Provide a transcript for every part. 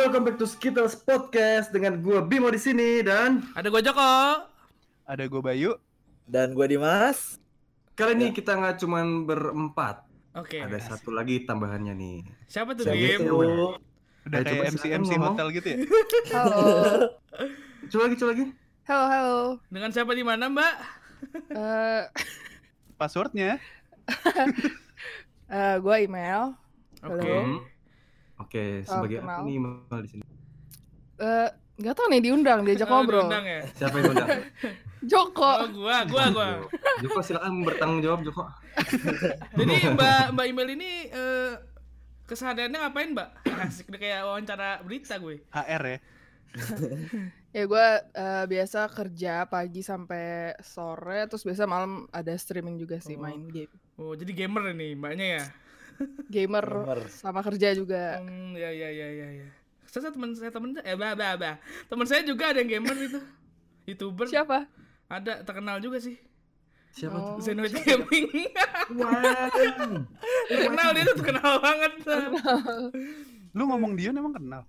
welcome back to Skittles Podcast dengan gua Bimo di sini dan Ada gue Joko. Ada gue Bayu. Dan gue Dimas. kali ini kita nggak cuman berempat, Oke. ada satu lagi tambahannya nih. Siapa tuh itu? Udah coba kayak MC MC ngomong. hotel gitu ya. Halo, Coba lagi, coba lagi. halo, halo. Dengan siapa di mana Mbak? Eh, Passwordnya eh, gue email. Oke. Halo. Oke, sebagai kenal. apa nih Mal di sini? Eh, nggak tahu nih diundang diajak Oh, ngobrol. diundang ya? Siapa yang undang? Joko. Oh, gua, gua, gua. Joko silakan bertanggung jawab Joko. Jadi Mbak Mbak email ini eh kesehariannya ngapain Mbak? Asik deh kayak wawancara berita gue. HR ya. Ya gue eh, biasa kerja pagi sampai sore, terus biasa malam ada streaming juga sih Oh. main game. Oh, jadi gamer ini mbaknya ya? Gamer, Gamer. sama kerja juga. Hmm, ya ya ya ya ya. Saya teman saya teman eh bah bah bah. Teman saya juga ada yang gamer itu. YouTuber. Siapa? Ada terkenal juga sih. Siapa tuh? Oh, Zenway Gaming. Wow. terkenal dia tuh terkenal banget. Lu ngomong Dion emang kenal?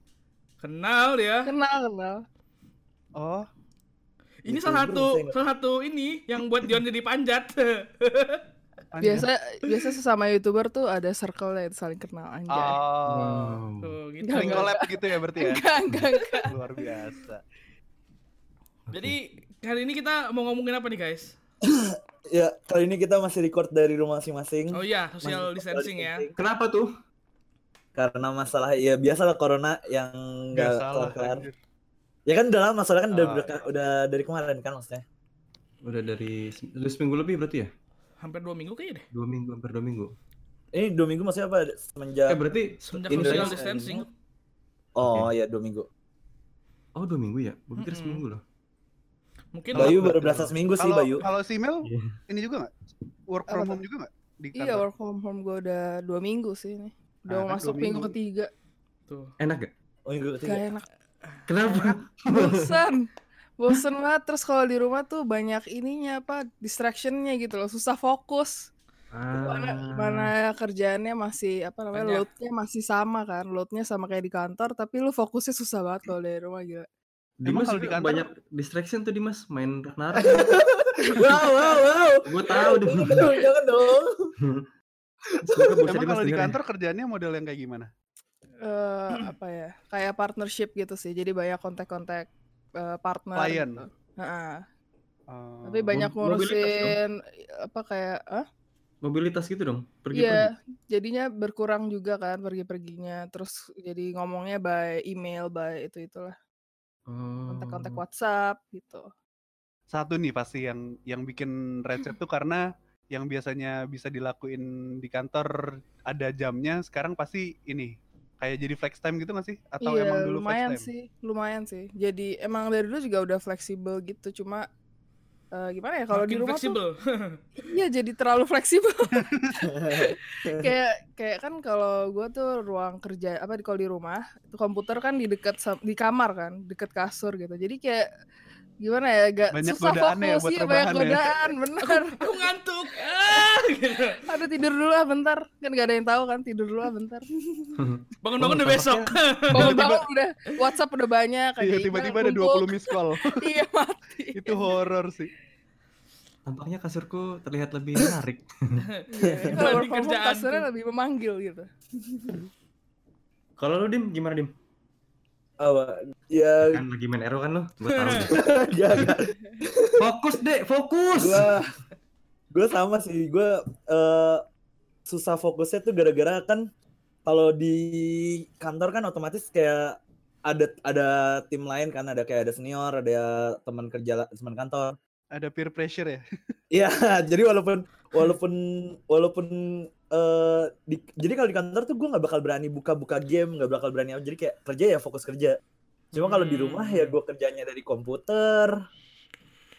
Kenal dia. kenal kenal. Oh, Ini YouTuber salah satu salah satu ini yang buat Dion jadi panjat. Biasa biasa sesama youtuber tuh ada circle yang saling kenal anjay. Oh. Wow. Tuh, gitu. Enggak. collab gitu ya berarti ya? Enggak, enggak, enggak. Luar biasa. Jadi kali ini kita mau ngomongin apa nih guys? Ya, kali ini kita masih record dari rumah masing-masing. Oh iya, social Masih distancing ya. Kenapa tuh? Karena masalah ya biasalah corona yang enggak kelar. Ya kan udah lama, masalah kan udah, Ah, udah, udah dari kemarin kan maksudnya. Udah dari udah seminggu lebih berarti ya? Hampir dua minggu kayaknya deh. Dua minggu, hampir dua minggu. Ini dua minggu maksudnya apa? Semenjak Eh berarti, Semenjak social distancing. Oh ya dua minggu. oh dua minggu ya? Gue pikir Mm-mm. seminggu loh. Mungkin Bayu baru berasa seminggu sih Kalau Bayu. kalau si Mel Iya. ini juga nggak? Work from home juga nggak? Di Iya work from home gue udah dua minggu sih ini. Udah Ah, kan masuk minggu minggu. ketiga. tuh. Enak gak? Oh minggu Gak ketiga. enak. Kenapa? Bosan. Bosan banget terus kalau di rumah tuh banyak ininya apa distractionnya gitu loh susah fokus mana, Ah. mana kerjaannya masih apa namanya Banyak. loadnya masih sama kan loadnya sama kayak di kantor tapi lu fokusnya susah banget kalau dari rumah gila Dimas kalau juga di kantor- banyak distraction tuh Dimas main Ragnarok. wow, wow, wow. gue tahu deh. Jangan dong, Emang kalau di kantor kerjaannya model yang kayak gimana? Eh apa ya kayak partnership gitu sih jadi banyak kontak-kontak eh, partner Klien. gitu. Heeh. Oh. tapi banyak ngurusin apa kayak ah Mobilitas gitu dong. Pergi Iya, jadinya berkurang juga kan pergi-perginya. Terus jadi ngomongnya by email, by itu itulah Oh. kontak-kontak WhatsApp gitu. Satu nih pasti yang yang bikin recet tuh karena yang biasanya bisa dilakuin di kantor ada jamnya, sekarang pasti ini kayak jadi flex time gitu nggak sih? Atau iya, emang dulu lumayan flex time? sih, lumayan sih. Jadi emang dari dulu juga udah fleksibel gitu. Cuma eh, gimana ya kalau di rumah fleksibel. tuh iya jadi terlalu fleksibel. kayak kayak kan kalau gua tuh ruang kerja apa di kalau di rumah itu komputer kan di dekat di kamar kan deket kasur gitu jadi kayak gimana ya agak Banyak susah ya fokus buat iya banyak rebahan ya. godaan bener Aku ngantuk. Gitu. aduh tidur dulu ah bentar kan gak ada yang tahu kan tidur dulu ah bentar Bangun-bangun udah besok. bangun bangun udah WhatsApp udah banyak Iya, kayak tiba-tiba ada numpuk. 20 miss call. iya mati Itu horor sih. Tampaknya kasurku terlihat lebih menarik. Iya, kalau home kerjaanku. kasurnya lebih memanggil gitu Kalau lu Dim gimana Dim? Apa? Ya, Kan lagi main Ero kan lu? Gue tahu gak. Fokus deh, fokus. Gua, gua sama sih. Gua eh, susah fokusnya tuh gara-gara kan kalau di kantor kan otomatis kayak ada ada tim lain kan ada kayak ada senior ada teman kerja teman kantor Ada peer pressure ya. Iya, jadi walaupun walaupun walaupun eh di, jadi kalau di kantor tuh gue nggak bakal berani buka-buka game, nggak bakal berani apa. Jadi kayak kerja ya fokus kerja. Cuma kalau di rumah ya gue kerjanya dari komputer.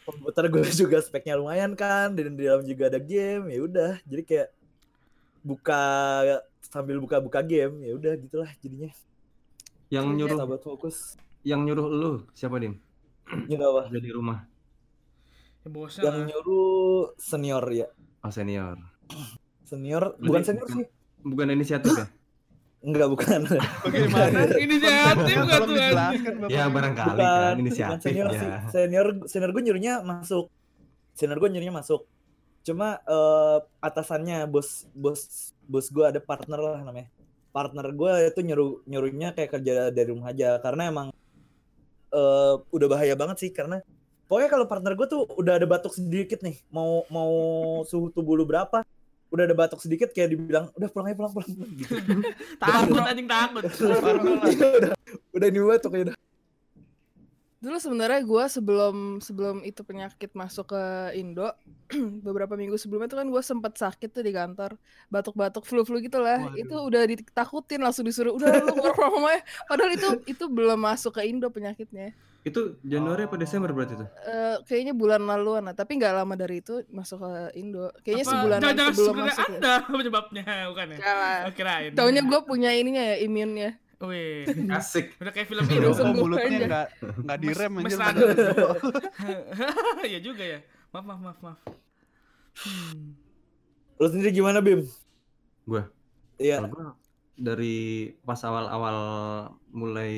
Komputer gue juga speknya lumayan kan, dan di dalam juga ada game. Ya udah, jadi kayak buka sambil buka-buka game, ya udah gitulah jadinya. Yang nyuruh buat fokus. yang nyuruh lu siapa Dim? Nyuruh apa? Jadi rumah. Ya, bosnya Yang lah. nyuruh senior ya. Oh senior. Senior, bukan senior bukan- sih. Bukan inisiatif ya? Enggak bukan. Bagaimana? Inisiatif nggak Tolong tuh. Ya barangkali bukan, kan bukan inisiatif senior ya. Senior senior gue nyuruhnya masuk. Senior gue nyuruhnya masuk. Cuma eh, atasannya bos bos bos gue ada partner lah namanya. Partner gue itu nyuruh nyuruhnya kayak kerja dari rumah aja karena emang eh, udah bahaya banget sih karena pokoknya kalau partner gue tuh udah ada batuk sedikit nih mau mau suhu tubuh lu berapa udah ada batuk sedikit kayak dibilang udah pulang aja pulang pulang, pulang gitu. Takut anjing takut. Udah udah ini batuk ya udah. Dulu sebenarnya gue sebelum sebelum itu penyakit masuk ke Indo, beberapa minggu sebelumnya tuh kan gue sempet sakit tuh di kantor, batuk-batuk flu-flu gitu lah. Waduh. Itu udah ditakutin langsung disuruh udah lu keluar rumah. Padahal itu itu belum masuk ke Indo penyakitnya. Itu Januari apa Desember berarti itu? Eh, kayaknya bulan laluan lah, tapi nggak lama dari itu masuk ke Indo. Kayaknya Apa sebulan jangan-jangan sebelum sebenarnya masuk. ya. Anda penyebabnya bukan ya? Kalah. Oh, kirain. Taunya gue punya ininya ya, imunnya. Wih, Asik. udah kayak film sembuh mulutnya aja. nggak nggak direm Mes- anjir. mesra. bener. Iya juga ya. Maaf maaf maaf maaf. Hmm. Lu sendiri gimana Bim? Gua? Iya. Dari pas awal-awal mulai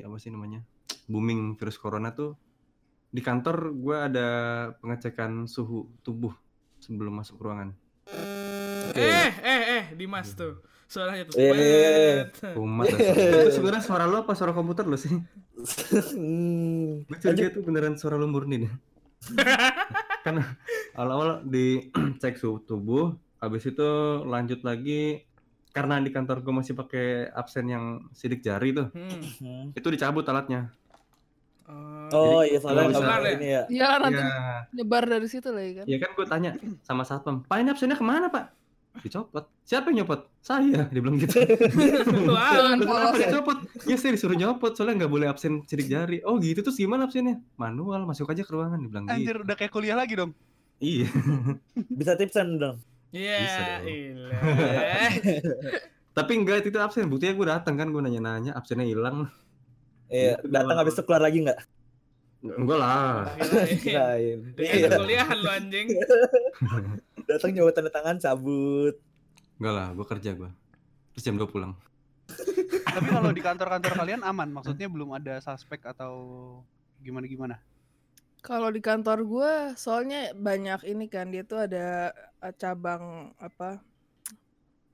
apa sih namanya? Booming virus corona tuh di kantor gua ada pengecekan suhu tubuh sebelum masuk ruangan. Eh eh eh Dimas tuh. Suaranya tuh. Eh. Wet. Kumat ya. Itu sebenarnya suara lu apa suara komputer lu sih? Hmm. Gue curiga itu beneran suara lu murni nih. kan awal-awal dicek suhu tubuh, habis itu lanjut lagi karena di kantor gue masih pakai absen yang sidik jari tuh. Hmm. itu dicabut alatnya. Oh Jadi, iya soalnya mau ini ya. Ya nanti Ya, nyebar dari situ lagi kan. ya kan gue tanya sama satpam, Pak ini absennya ke mana Pak? Dicopot. Siapa yang nyopot? Saya. Dia bilang gitu. Wah. Kenapa dicopot? Ya saya disuruh nyopot soalnya nggak boleh absen sidik jari. Oh gitu terus gimana absennya? Manual masuk aja ke ruangan dibilang gitu. Anjir udah kayak kuliah lagi dong. Iya. Bisa tipsan dong. Iya, Bisa dong. ilah. Tapi enggak itu absen. Buktinya gue datang kan gue nanya-nanya absennya hilang. Iya, Gitu datang habis itu keluar lagi nggak? Enggak lah. Kirain. Iya, Iya, kuliahan lu anjing. datang nyoba tanda tangan cabut. Enggak lah, gue kerja gue. Terus jam 2 pulang. Tapi kalau di kantor-kantor kalian aman, maksudnya belum ada suspek atau gimana-gimana? Kalau di kantor gue, soalnya banyak ini kan dia tuh ada eh, cabang apa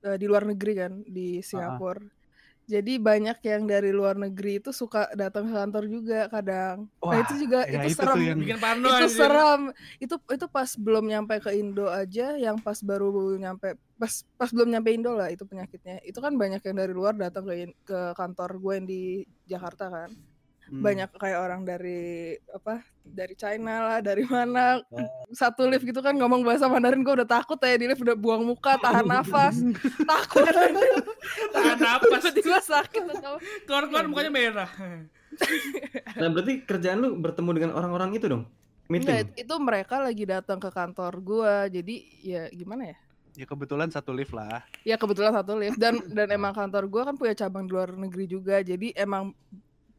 eh, di luar negeri kan di Singapura. Jadi banyak yang dari luar negeri itu suka datang ke kantor juga kadang. nah Wah, itu juga ya itu, itu serem. yang- Bikin parno itu anjing. serem. Itu itu pas belum nyampe ke Indo aja, yang pas baru nyampe pas pas belum nyampe Indo lah itu penyakitnya. Itu kan banyak yang dari luar datang ke ke kantor gue yang di Jakarta kan. Hmm. banyak kayak orang dari apa dari China lah dari mana satu lift gitu kan ngomong bahasa Mandarin gue udah takut ya di lift udah buang muka tahan nafas takut Tahan napas. tiba-tiba sakit atau Keluar-keluar mukanya merah. Nah berarti kerjaan lu bertemu dengan orang-orang itu dong? Enggak, Meeting? itu mereka lagi datang ke kantor gue jadi ya gimana ya Ya kebetulan satu lift lah. ya kebetulan satu lift dan dan emang kantor gue kan punya cabang di luar negeri juga jadi emang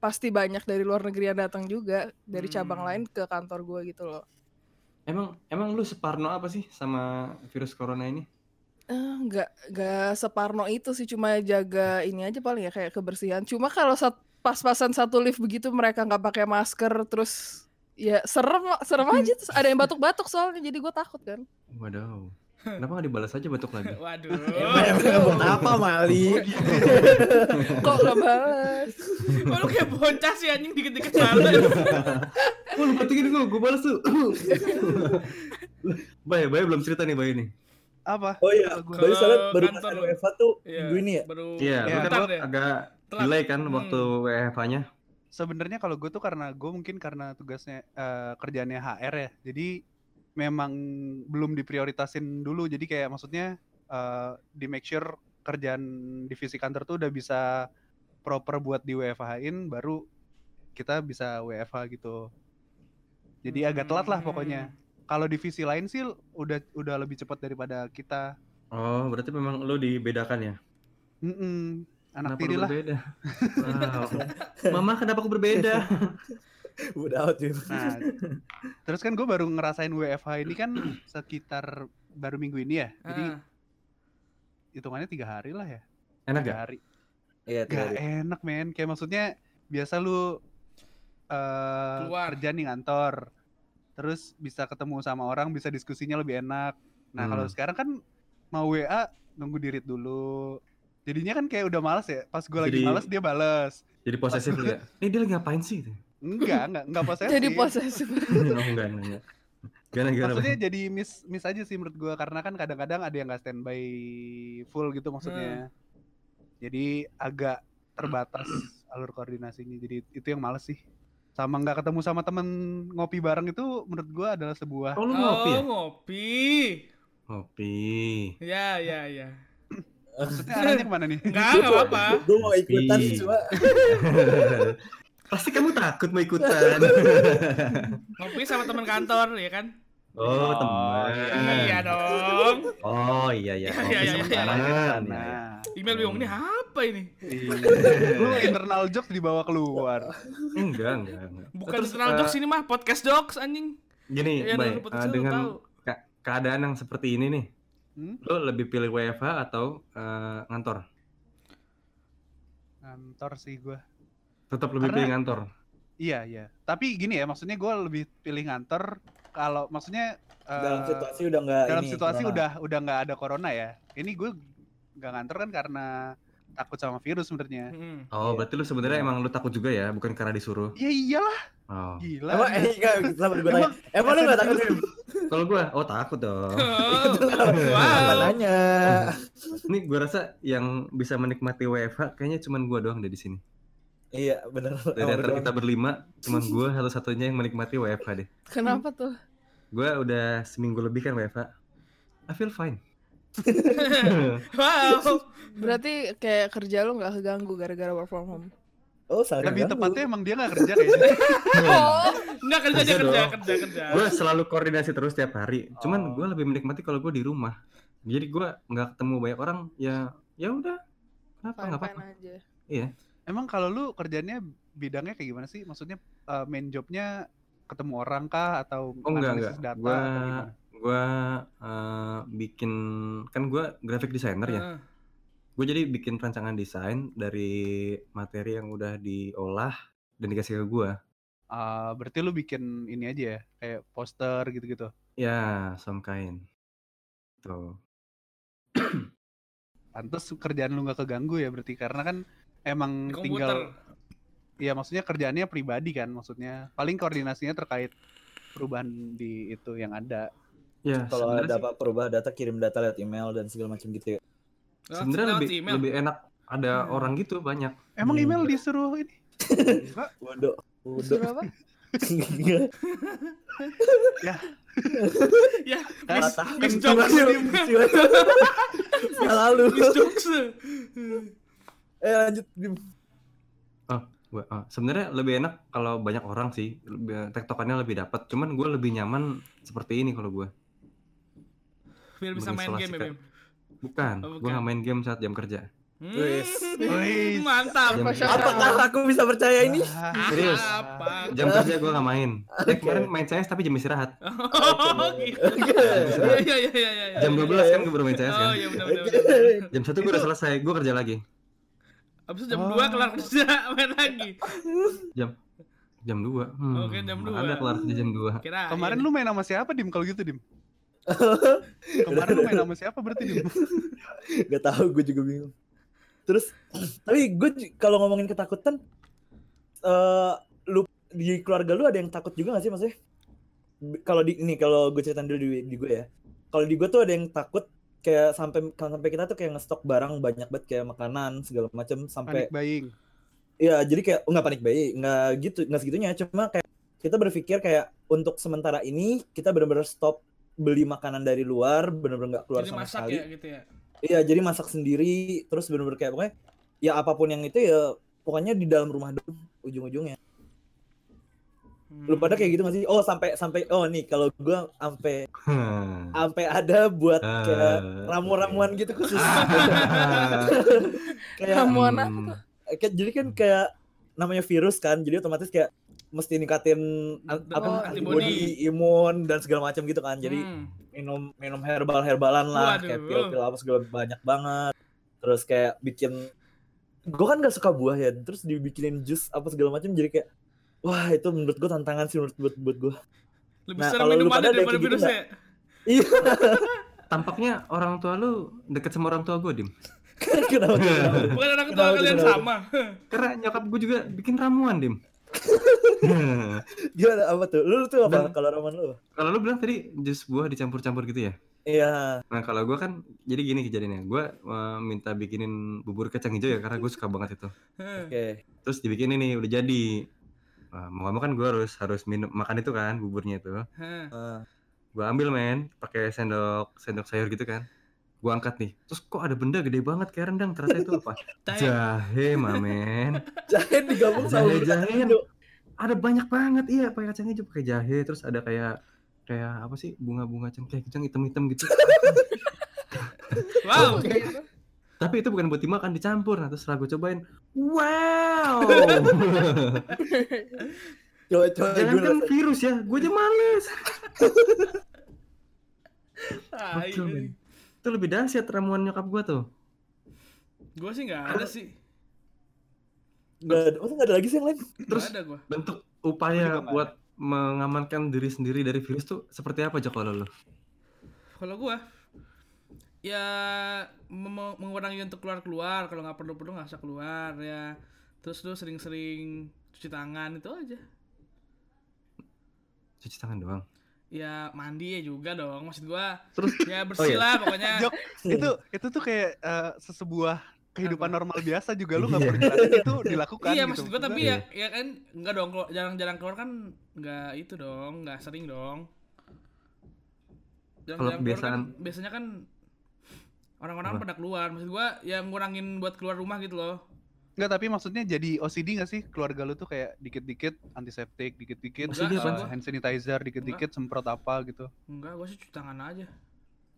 pasti banyak dari luar negeri yang datang juga dari cabang Hmm. lain ke kantor gue gitu loh Emang emang lu separno apa sih sama virus corona ini? Eh, nggak nggak separno itu sih cuma jaga ini aja paling ya kayak kebersihan cuma kalau sat- pas-pasan satu lift begitu mereka nggak pakai masker terus ya serem serem aja terus ada yang batuk-batuk soalnya jadi gue takut kan Waduh. Kenapa nggak dibalas aja batuk lagi? Waduh. Emang buat apa Mali? kok nggak balas Kok lu kayak bocah sih anjing dikit-dikit balas. Oh, lu batukin gue, gue balas tuh. Bay, Bay belum cerita nih Bay nih. Apa? Oh iya, Kalau gua- baru soalnya pas. WFH tuh Iya, minggu ini ya. Baru Iya, Ya, kan deh. agak delay kan Hmm. waktu WFH-nya. Sebenarnya kalau gue tuh karena gue mungkin karena tugasnya eh, kerjaannya HR ya, jadi memang belum diprioritasin dulu. Jadi kayak maksudnya eh, di make sure kerjaan divisi kantor tuh udah bisa proper buat di WFH-in, baru kita bisa WFH gitu. Jadi agak telat lah pokoknya. Hmm. Kalau divisi lain sih udah udah lebih cepat daripada kita. Oh, berarti memang lu dibedakan ya? Mm-mm, anak Kenapa tiri lah. berbeda? Wow. Mama, kenapa aku berbeda? Udah out Bim. Nah, terus kan gue baru ngerasain WFH ini kan sekitar baru minggu ini ya. Jadi Ah. hitungannya tiga hari lah ya. Enak Tiga gak? hari. Iya, tiga Gak hari. enak men, kayak maksudnya biasa lu eh Keluar. kerja nih ngantor, terus bisa ketemu sama orang, bisa diskusinya lebih enak. Nah kalau Hmm. sekarang kan mau WA nunggu dirit dulu, jadinya kan kayak udah males ya. Pas gue lagi males dia bales. Jadi posesif ya. Ini dia lagi ngapain sih? Enggak, enggak, enggak posesif. Jadi posesif. oh, enggak, enggak, enggak. Gimana, gimana, Maksudnya Bang? jadi miss miss aja sih menurut gua karena kan kadang-kadang ada yang nggak standby full gitu maksudnya. Jadi agak terbatas alur koordinasinya. Jadi itu yang males sih. Sama nggak ketemu sama temen ngopi bareng itu menurut gua adalah sebuah Oh, lu ngopi Oh, ya? ngopi. Ngopi. Ya, ya, ya. maksudnya arahnya ke mana nih? Enggak, enggak apa-apa. Gue mau ikutan cuma Pasti kamu takut mau ikutan. Ngopi sama teman kantor, ya kan? oh, Oh, teman. Iya dong. Oh, iya, iya. Iya, Ngopi iya, sama iya, Iya, iya. Email bingung ini apa ini? Iya. Lu internal jokes dibawa keluar. Enggak, enggak, enggak. Bukan Terus, internal eh, jokes ini mah podcast jokes anjing. Gini, lu eh, putusin lu dengan ke- keadaan yang seperti ini nih, Hmm? lo lebih pilih WFH atau eh, ngantor? Kantor sih gua. Tetap lebih Karena- pilih ngantor. Iya, iya. Tapi gini ya, maksudnya gua lebih pilih ngantor kalau maksudnya eh, dalam situasi udah nggak dalam ini, situasi corona. udah udah nggak ada corona ya. Ini gue nggak ngantor kan karena takut sama virus sebenarnya. Hmm. Oh, Iya. berarti lu sebenarnya emang lu takut juga ya, bukan karena disuruh. Ya iyalah, Oh. gila. Emang eh enggak sama gue tanya. Emang lu enggak takut? Kalau gua, oh takut dong. Kenapa wow. nanya? Nih gua rasa yang bisa menikmati WFH kayaknya cuman gua doang deh di sini. Iya, bener. Dari antara kita berlima, cuman gua satu-satunya yang menikmati WFH deh. Kenapa tuh? Gua udah seminggu lebih kan WFH. I feel fine. wow. Berarti kayak kerja lu nggak keganggu gara-gara work from home. Oh, salah. Ganggu. tepatnya emang dia nggak kerja kayaknya. Oh, Enggak kerja aja kerja, kerja, kerja. gue selalu koordinasi terus tiap hari. Cuman Oh. gua lebih menikmati kalau gua di rumah. Jadi gua nggak ketemu banyak orang, ya ya udah. Kenapa nggak apa-apa? aja. Emang kalau lu kerjanya bidangnya kayak gimana sih? Maksudnya eh, main jobnya ketemu orang kah atau Oh enggak analisis enggak. data Gua atau gimana? gua eh, bikin kan gua graphic designer ya. Heeh. Gue jadi bikin rancangan desain dari materi yang udah diolah dan dikasih ke gua. Eh, berarti lu bikin ini aja ya, kayak poster gitu-gitu. Ya, some kind. Tuh. Pantes kerjaan lu nggak keganggu ya berarti karena kan emang Di tinggal. Iya maksudnya kerjaannya pribadi kan maksudnya paling koordinasinya terkait perubahan di itu yang ada. Ya, Kalau ada sih- apa perubahan data kirim data lewat email dan segala macam gitu ya. Sebenarnya lebih email. lebih enak ada Hmm. orang gitu banyak. Emang Hmm. email disuruh ini? Waduh. Waduh. Disuruh apa? Ya, kan miss cuma jokes. Salah lu. Miss jokes. Eh lanjut Bim. Gua, ah, sebenarnya lebih enak kalau banyak orang sih, lebih, tektokannya lebih dapat. Cuman gue lebih nyaman seperti ini kalau gue. Biar bisa main game ya. Bim. Bukan, Oh, gue bukan. nggak main game saat jam kerja. Hmm, Wis. Wis. Mantap. Apakah aku bisa percaya ini? Ah, Serius? Apa? Jam kerja gue nggak main. Eh, kemarin main CS tapi jam istirahat. Oh, gitu. Iya, iya, iya, iya, iya. Jam 12 kan gue baru main CS Oh, kan. iya benar benar. Jam 1 gue udah selesai, gue kerja lagi. Abis itu jam Oh. 2 kelar kerja main lagi. Jam 2. Hmm, Oke, jam Ada 2. kelar kerja jam 2. Kira. Kemarin lu main sama siapa Dim kalau gitu Dim? Kemarin lu main sama siapa berarti Dim? Gak tahu gue juga bingung. Terus tapi gue kalau ngomongin ketakutan eh lu di keluarga lu ada yang takut juga gak sih maksudnya? Kalau di ini kalau gue ceritain dulu di, di gue ya. Kalau di gue tuh ada yang takut kayak sampai sampai kita tuh kayak ngestok barang banyak banget kayak makanan segala macam sampai Panik buying. Iya, jadi kayak oh, nggak panik bayi, nggak gitu, nggak segitunya. Cuma kayak kita berpikir kayak untuk sementara ini kita benar-benar stop beli makanan dari luar, benar-benar nggak keluar Jadi sama masak sekali. ya gitu ya. Iya, jadi masak sendiri, terus benar-benar kayak pokoknya ya apa pun yang itu ya pokoknya di dalam rumah dulu ujung-ujungnya. Lu pada kayak gitu masih? Oh sampai sampai oh nih kalau gua sampai Hmm. sampai ada buat kayak Ah, ramu-ramuan gitu khusus. kayak Ramuan apa Hmm. tuh? kayak jadi kan kayak namanya virus kan jadi otomatis kayak mesti ningkatin an- Oh, apa antibody. imun dan segala macam gitu kan jadi Hmm. minum minum herbal herbalan lah kayak Waduh. pil pil apa segala banyak banget terus kayak bikin gue kan gak suka buah ya terus dibikinin jus apa segala macam jadi kayak wah itu menurut gue tantangan sih menurut buat buat gue Lebih Nah, kalau lu minumannya pada ada daripada gitu virusnya. iya Tampaknya orang tua lu deket sama orang tua gue, Dim. kenapa kenapa? Bukan orang tua Kenapa, kalian kenapa? sama. Karena nyokap gue juga bikin ramuan, Dim. gimana apa tuh lu tuh apa kalau ramen lu? Kalau lu bilang tadi jus buah dicampur-campur gitu ya? iya Nah kalau gue kan jadi gini kejadiannya, gue minta bikinin bubur kacang hijau ya karena gue suka banget itu. oke Terus dibikinin nih udah jadi. Nah, mau gak mau kan gue harus harus minum makan itu kan buburnya itu. Hah. Ah. Gue ambil men, pakai sendok sendok sayur gitu kan. Gue angkat nih, terus kok ada benda gede banget kayak rendang. Ternyata itu apa? Jahe. Mamen. jahe digabung sama Jahe, jahe. kacang. Ada banyak banget iya, pakai kacang hijau, pakai jahe, terus ada kayak kayak apa sih bunga-bunga cengkeh gitu hitam-hitam gitu. Wow. Tapi itu bukan buat dimakan, dicampur. Nah, terus setelah gue cobain, wow. coba coba gue Jangan kan virus ya, gue aja males. Tai. Betul, men. Itu lebih dahsyat ramuan nyokap gue tuh. Gua sih nggak ada sih. nggak ada oh nggak ada lagi sih yang lain Terus ada gua. bentuk Gua upaya nggak buat mengamankan diri sendiri dari virus tuh seperti apa aja kalau lo? Kalau gua ya mem- mengurangi untuk keluar-keluar kalau nggak perlu-perlu nggak usah keluar ya. Terus lu sering-sering cuci tangan itu aja. Cuci tangan doang. Ya mandi ya juga dong. Maksud gua Terus ya bersih iya. lah pokoknya. Jok, itu itu tuh kayak eh, sesebuah kehidupan Apa? normal biasa juga lu nggak Iya. perlu itu dilakukan iya gitu. maksud gua tapi Iya. ya ya kan enggak dong kalau jarang-jarang keluar kan nggak itu dong, nggak sering dong. Jarang-jarang keluar kan biasanya kan orang-orang Apa? pada keluar. Maksud gua yang ngurangin buat keluar rumah gitu loh. Enggak, tapi maksudnya jadi OCD nggak sih keluarga lu tuh kayak dikit-dikit antiseptik, dikit-dikit apaan sih? hand sanitizer, dikit-dikit semprot apa gitu. Enggak, gua sih cuci tangan aja.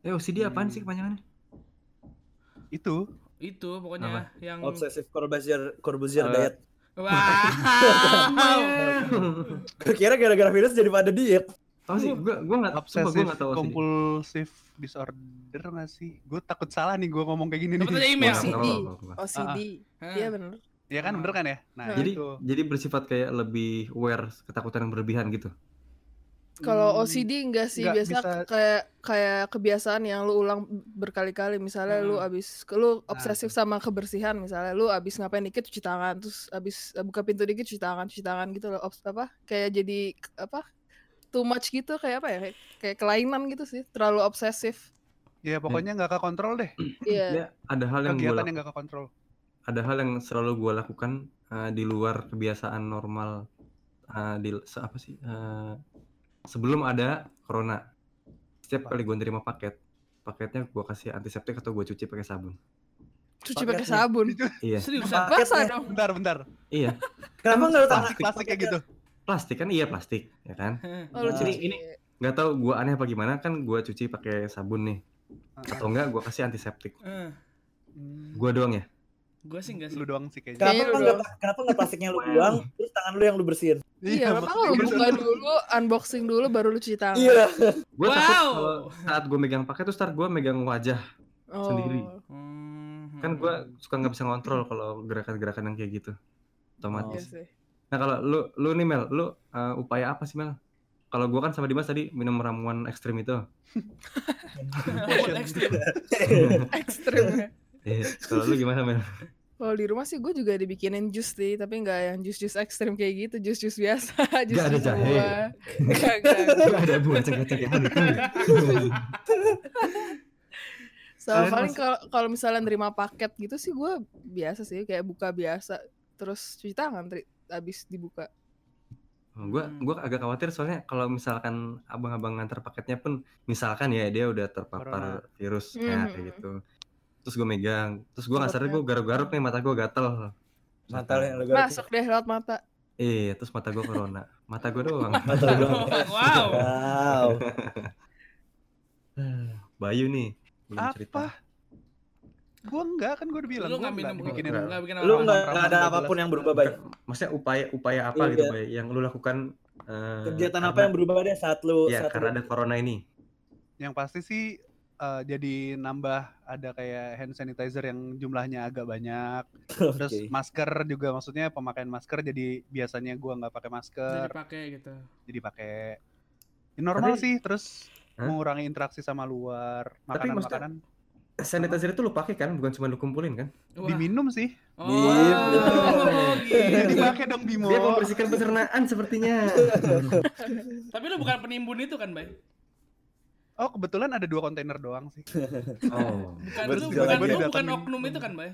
Eh OCD apaan Hmm. sih kepanjangannya? Itu Itu pokoknya yang obsessive Corbusier Corbusier Eh, diet Wow. gue kira gara-gara virus jadi pada diet Apa sih? Enggak sumpah gua obsessive enggak tahu OCD. compulsive disorder nggak sih? Gue takut salah nih gue ngomong kayak gini nih. email. OCD. nggak nggak apa-apa. OCD. Hah. Iya bener. Ya kan bener kan ya? Nah, Jadi itu. jadi bersifat kayak lebih aware ketakutan yang berlebihan gitu. Kalau Hmm, OCD enggak sih, nggak biasa bisa- kayak kayak kebiasaan yang lu ulang berkali-kali. Misalnya lu Hmm. abis lu obsesif sama kebersihan, misalnya lu abis ngapain dikit cuci tangan, terus abis eh, buka pintu dikit cuci tangan, cuci tangan gitu loh. Obs- apa? Kayak jadi apa? Too much gitu kayak apa ya? Kayak, kayak kelainan gitu sih, terlalu obsesif. Ya pokoknya nggak ke kontrol deh. Iya. Ya, ada hal yang gua Kegiatan yang nggak ke kontrol. ada hal yang selalu gue lakukan eh, di luar kebiasaan normal eh, di se- apa sih eh, sebelum ada corona setiap kali gue nerima paket paketnya gue kasih antiseptik atau gue cuci pakai sabun Cuci pakai sabun. iya Seriusan? Basah Paketnya. dong. Bentar, bentar. iya kenapa nggak lu Plastik plastik kayak gitu. Plastik kan iya plastik ya kan Oh, Nah, cuci. ini- nggak tahu gue aneh apa gimana kan gue cuci pakai sabun nih atau enggak gue kasih antiseptik Eh, Hmm, gue doang ya gua sih enggak sih. Lu doang sih kayaknya. kenapa Kayaknya lu nggak doang. kenapa nggak plastiknya lu buang terus tangan lu yang lu bersihin Iya, kenapa nggak lu buka dulu, unboxing dulu, baru lu cuci tangan? iya gue takut Wow. kalau saat gue megang paket tuh start gue megang wajah Oh. sendiri. Hmm, kan hmm, gue hmm. suka nggak bisa ngontrol kalau gerakan-gerakan yang kayak gitu Iya otomatis sih. Nah kalau lu lu nih Mel, lu uh, upaya apa sih Mel? Kalau gua kan sama Dimas tadi minum ramuan ekstrim itu. Ekstrim. Ekstrim ya. Eh, kalau lu gimana Mel? Kalau di rumah sih gue juga dibikinin jus sih, tapi nggak yang jus-jus ekstrim kayak gitu, jus-jus biasa, jus ada jahe. Nggak, nggak. Gak ada buah cengkeh-cengkehan itu. Sama Kalian paling kalau kalau misalnya nerima paket gitu sih gue biasa sih, kayak buka biasa, terus cuci tangan, tri, abis dibuka. gua gua agak khawatir soalnya kalau misalkan abang-abang nganter paketnya pun misalkan ya dia udah terpapar virus ya, kayak Mhm. gitu. Terus gua megang, terus gua nggak sadar gua garuk-garuk nih mata gua gatel. mantal yang lu garuk. Masuk deh lewat mata. Iya, terus mata gua corona. Mata gua doang. mata doang. Wow. wow Bayu nih belum cerita. Gue enggak kan gue udah bilang Lu gue nggak minum, enggak bikinin enggak. nggak bikin lu apa-apa. nggak Ramuan nggak ada apa pun yang berubah baik Maksudnya upaya upaya apa Iya. gitu Bay yang lu lakukan eh, kegiatan apa yang berubah deh saat lu Ya, saat karena lu ada corona ini. Yang pasti sih eh, jadi nambah ada kayak hand sanitizer yang jumlahnya agak banyak. Terus masker juga maksudnya pemakaian masker jadi biasanya gua nggak pakai Jadi masker pakai gitu. jadi pakai Ya, normal Tapi- sih terus Hah? mengurangi interaksi sama luar Tapi makanan maksudnya- makanan Sanitizer itu lu pakai kan, bukan cuma lu kumpulin kan? Wah. diminum sih Oh, ya gitu. dipakai dong Bimo Dia membersihkan pencernaan sepertinya. Tapi lu bukan penimbun itu kan, Bay? oh kebetulan ada dua kontainer doang sih Oh. Bukan Berarti lu bukan lu bukan oknum itu kan, Bay?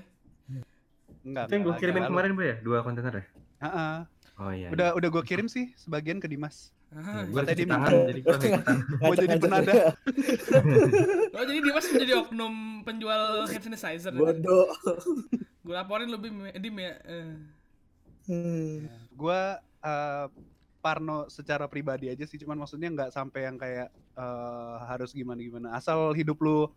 enggak Itu yang gue kirimin kemarin, Bro ya? Dua kontainer ya? Ha-ha. Oh iya. udah udah gua kirim sih sebagian ke Dimas Ah, gue tangan, minta. jadi gue. Mau jadi penada. Oh, jadi Dimas menjadi oknum penjual hand sanitizer. Bodoh. Gue laporin lu Bim, eh, Dim ya. Eh. Hmm. gua eh, Parno secara pribadi aja sih cuman maksudnya nggak sampai yang kayak eh, harus gimana gimana asal hidup lu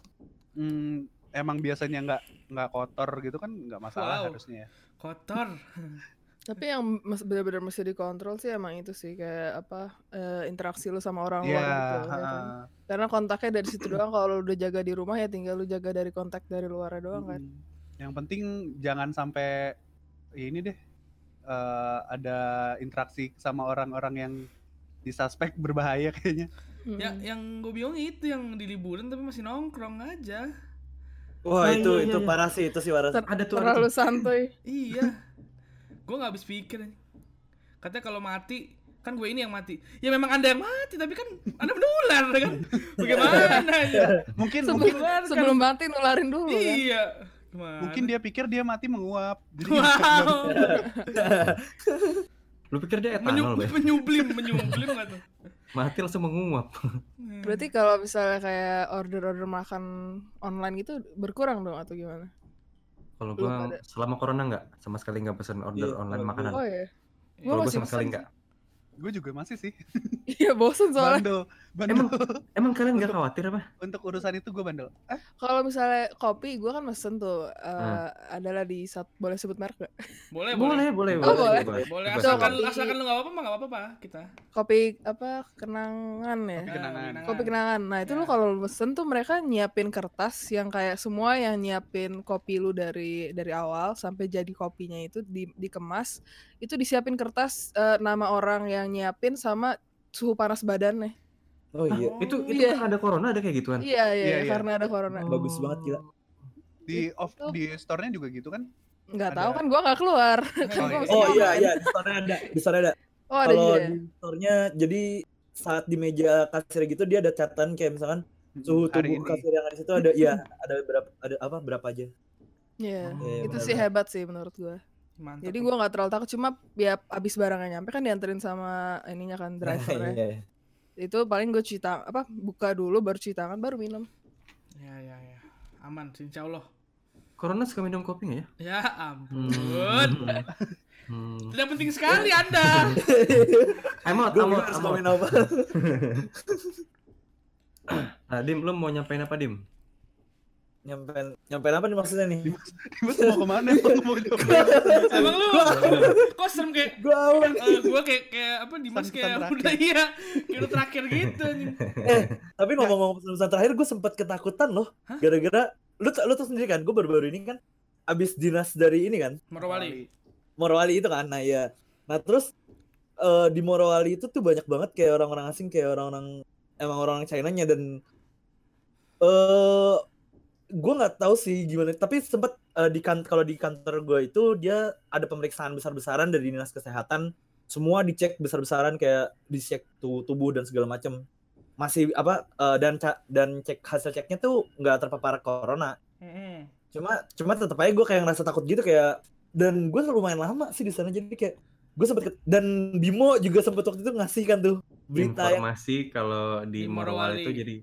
mm, emang biasanya nggak nggak kotor gitu kan nggak masalah Wow. harusnya ya. Kotor. Tapi yang benar-benar mesti dikontrol sih emang itu sih kayak apa eh, interaksi lu sama orang Iya, luar gitu ya kan. Karena kontaknya dari situ doang kalau lu udah jaga di rumah ya tinggal lu jaga dari kontak dari luarnya doang kan. Mm. Yang penting jangan sampai ini deh eh, ada interaksi sama orang-orang yang disuspek berbahaya kayaknya. Mm. Ya, yang gue bingung itu yang di liburan tapi masih nongkrong aja. Wah Oh, itu iya, iya, itu iya. parah sih itu sih parah. Ter- Ada tuh, ada terlalu santuy. Iya. gue nggak habis pikir. Katanya kalau mati kan gue ini yang mati. Ya memang anda yang mati tapi kan anda menular kan. Bagaimana ya? Mungkin mungkin Sebelum, kan- sebelum mati nularin dulu kan. Iya. Gimana? mungkin dia pikir dia mati menguap. Jadi Wow. Lu pikir dia Menyu- etanol, Bay? menyublim, menyublim nggak tuh? Mati langsung menguap. Berarti kalau misalnya kayak order-order makan online gitu berkurang dong atau gimana? Kalau gua ada. selama corona nggak sama sekali nggak pesan order Iya, online makanan. Oh ya. Gua Kalau gua masih sama sekali pesen nggak. gue juga masih sih. Iya bosen soalnya. Bandel, bandel. Emang emang kalian nggak khawatir apa? Untuk urusan itu gue bandel. Eh, Kalau misalnya kopi, gue kan mesen tuh eh, Hmm. adalah di sat- boleh sebut merek gak? Boleh, Boleh, boleh, Oh, boleh. Boleh Bebas, asalkan Kopi. asalkan lu nggak apa-apa mah nggak apa-apa kita. Kopi apa kenangan ya? Kopi kenangan. Kopi kenangan. Nah itu lu Ya. kalau lu mesen tuh mereka nyiapin kertas yang kayak semua yang nyiapin kopi lu dari dari awal sampai jadi kopinya itu di, dikemas itu disiapin kertas eh, nama orang yang nyiapin sama suhu panas badannya. Oh iya. Itu itu Iya. kan ada corona ada kayak gituan. Iya iya, Iya, iya. karena ada corona. Bagus banget, gila. di off Itu- di store-nya juga gitu kan? Nggak Ada- tahu kan gua nggak keluar. Kan Oh, gua iya. Oh iya iya di store ada di store ada. Oh ada Kalau ya? di store-nya jadi saat di meja kasir gitu dia ada catatan kayak misalkan suhu tubuh ini. kasir yang ada di situ ada iya ada berapa ada apa berapa aja. Iya. Iya, itu benar, sih hebat sih menurut gua. Mantap. Jadi gua nggak terlalu takut cuma ya abis barangnya nyampe kan dianterin sama ininya kan drivernya. Iya. Itu paling gue cuci tangan apa buka dulu baru cuci tangan baru minum. Ya ya ya. Aman insya Allah. Corona suka minum kopi nggak ya? Ya ampun. Hmm. Tidak penting sekali Anda. Gue emot, harus ngomongin apa? Nah, Dim, lu mau nyampein apa, Dim? Nyampein nyampein apa nih maksudnya nih? Dimas mau ke mana emang mau? Emang lu kok serem kayak Gue awal. eh, gua kayak kayak apa Dimas kayak udah iya kayak terakhir gitu anjing. Tapi ngomong-ngomong pesan terakhir gue sempat ketakutan loh. Gara-gara lu lu tuh sendiri kan, gue baru-baru ini kan abis dinas dari ini kan, Morowali. Morowali itu kan. Nah iya. Nah terus eh, di Morowali itu tuh banyak banget kayak orang-orang asing kayak orang-orang emang orang China-nya dan eh gue nggak tahu sih gimana tapi sempat eh, di kan kalau di kantor gue itu dia ada pemeriksaan besar-besaran dari dinas kesehatan. Semua dicek besar-besaran kayak dicek tuh tubuh dan segala macam masih apa eh, dan dan cek hasil ceknya tuh nggak terpapar corona. Mm-mm. cuma cuma tetap aja gue kayak ngerasa takut gitu kayak dan gue lumayan lama sih di sana jadi kayak gue sempet ke- dan Bimo juga sempet waktu itu ngasih kan tuh berita yang Informasi kalau Di di Morowali itu jadi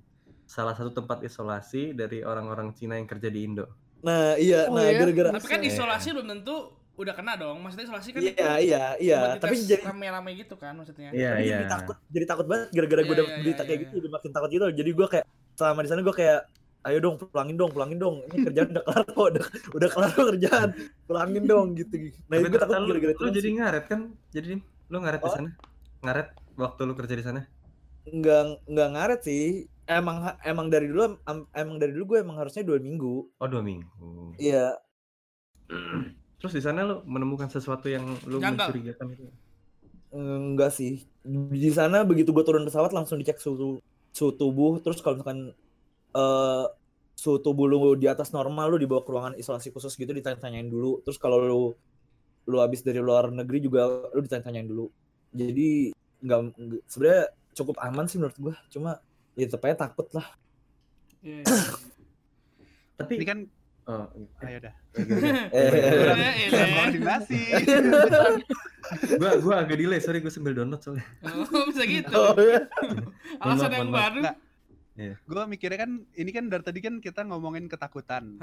salah satu tempat isolasi dari orang-orang Cina yang kerja di Indo. nah iya Oh nah iya? gara-gara Tapi kan Iya. isolasi belum tentu udah kena dong. Maksudnya isolasi kan iya iya iya tapi jadi rame-rame gitu kan maksudnya. Iya, tapi iya. jadi takut jadi takut banget gara-gara gue Iya, dapet iya, berita iya, kayak iya. gitu jadi makin takut gitu jadi gue kayak selama di sana gue kayak ayo dong pulangin dong pulangin dong ini kerjaan udah kelar kok udah udah kelar kok kerjaan pulangin dong gitu nah Tapi itu gue takut lu, gara-gara lu itu jadi ngaret kan? Jadi lu ngaret di Oh. sana? Ngaret waktu lu kerja di sana? nggak nggak ngaret sih emang emang dari dulu em- emang dari dulu gue emang harusnya dua minggu Oh, dua minggu. iya Terus di sana lu menemukan sesuatu yang lu Janggal. mencurigakan itu? Enggak sih. Di sana begitu gue turun pesawat langsung dicek suhu suhu tubuh. Terus kalau misalkan eh suhu tubuh lu di atas normal lu dibawa ke ruangan isolasi khusus gitu ditanya-tanyain dulu. Terus kalau lu lu habis dari luar negeri juga lu ditanya-tanyain dulu. Jadi nggak sebenarnya cukup aman sih menurut gua. Cuma ya tetap aja takut lah. Iya. Tapi Ini kan oh, ayo dah. Eh, eh. koordinasi. gua gua agak delay, sorry gua sambil download soalnya. Oh, bisa gitu. oh, ya. Alasan yang maaf, baru. Iya. Gue mikirnya kan ini kan dari tadi kan kita ngomongin ketakutan.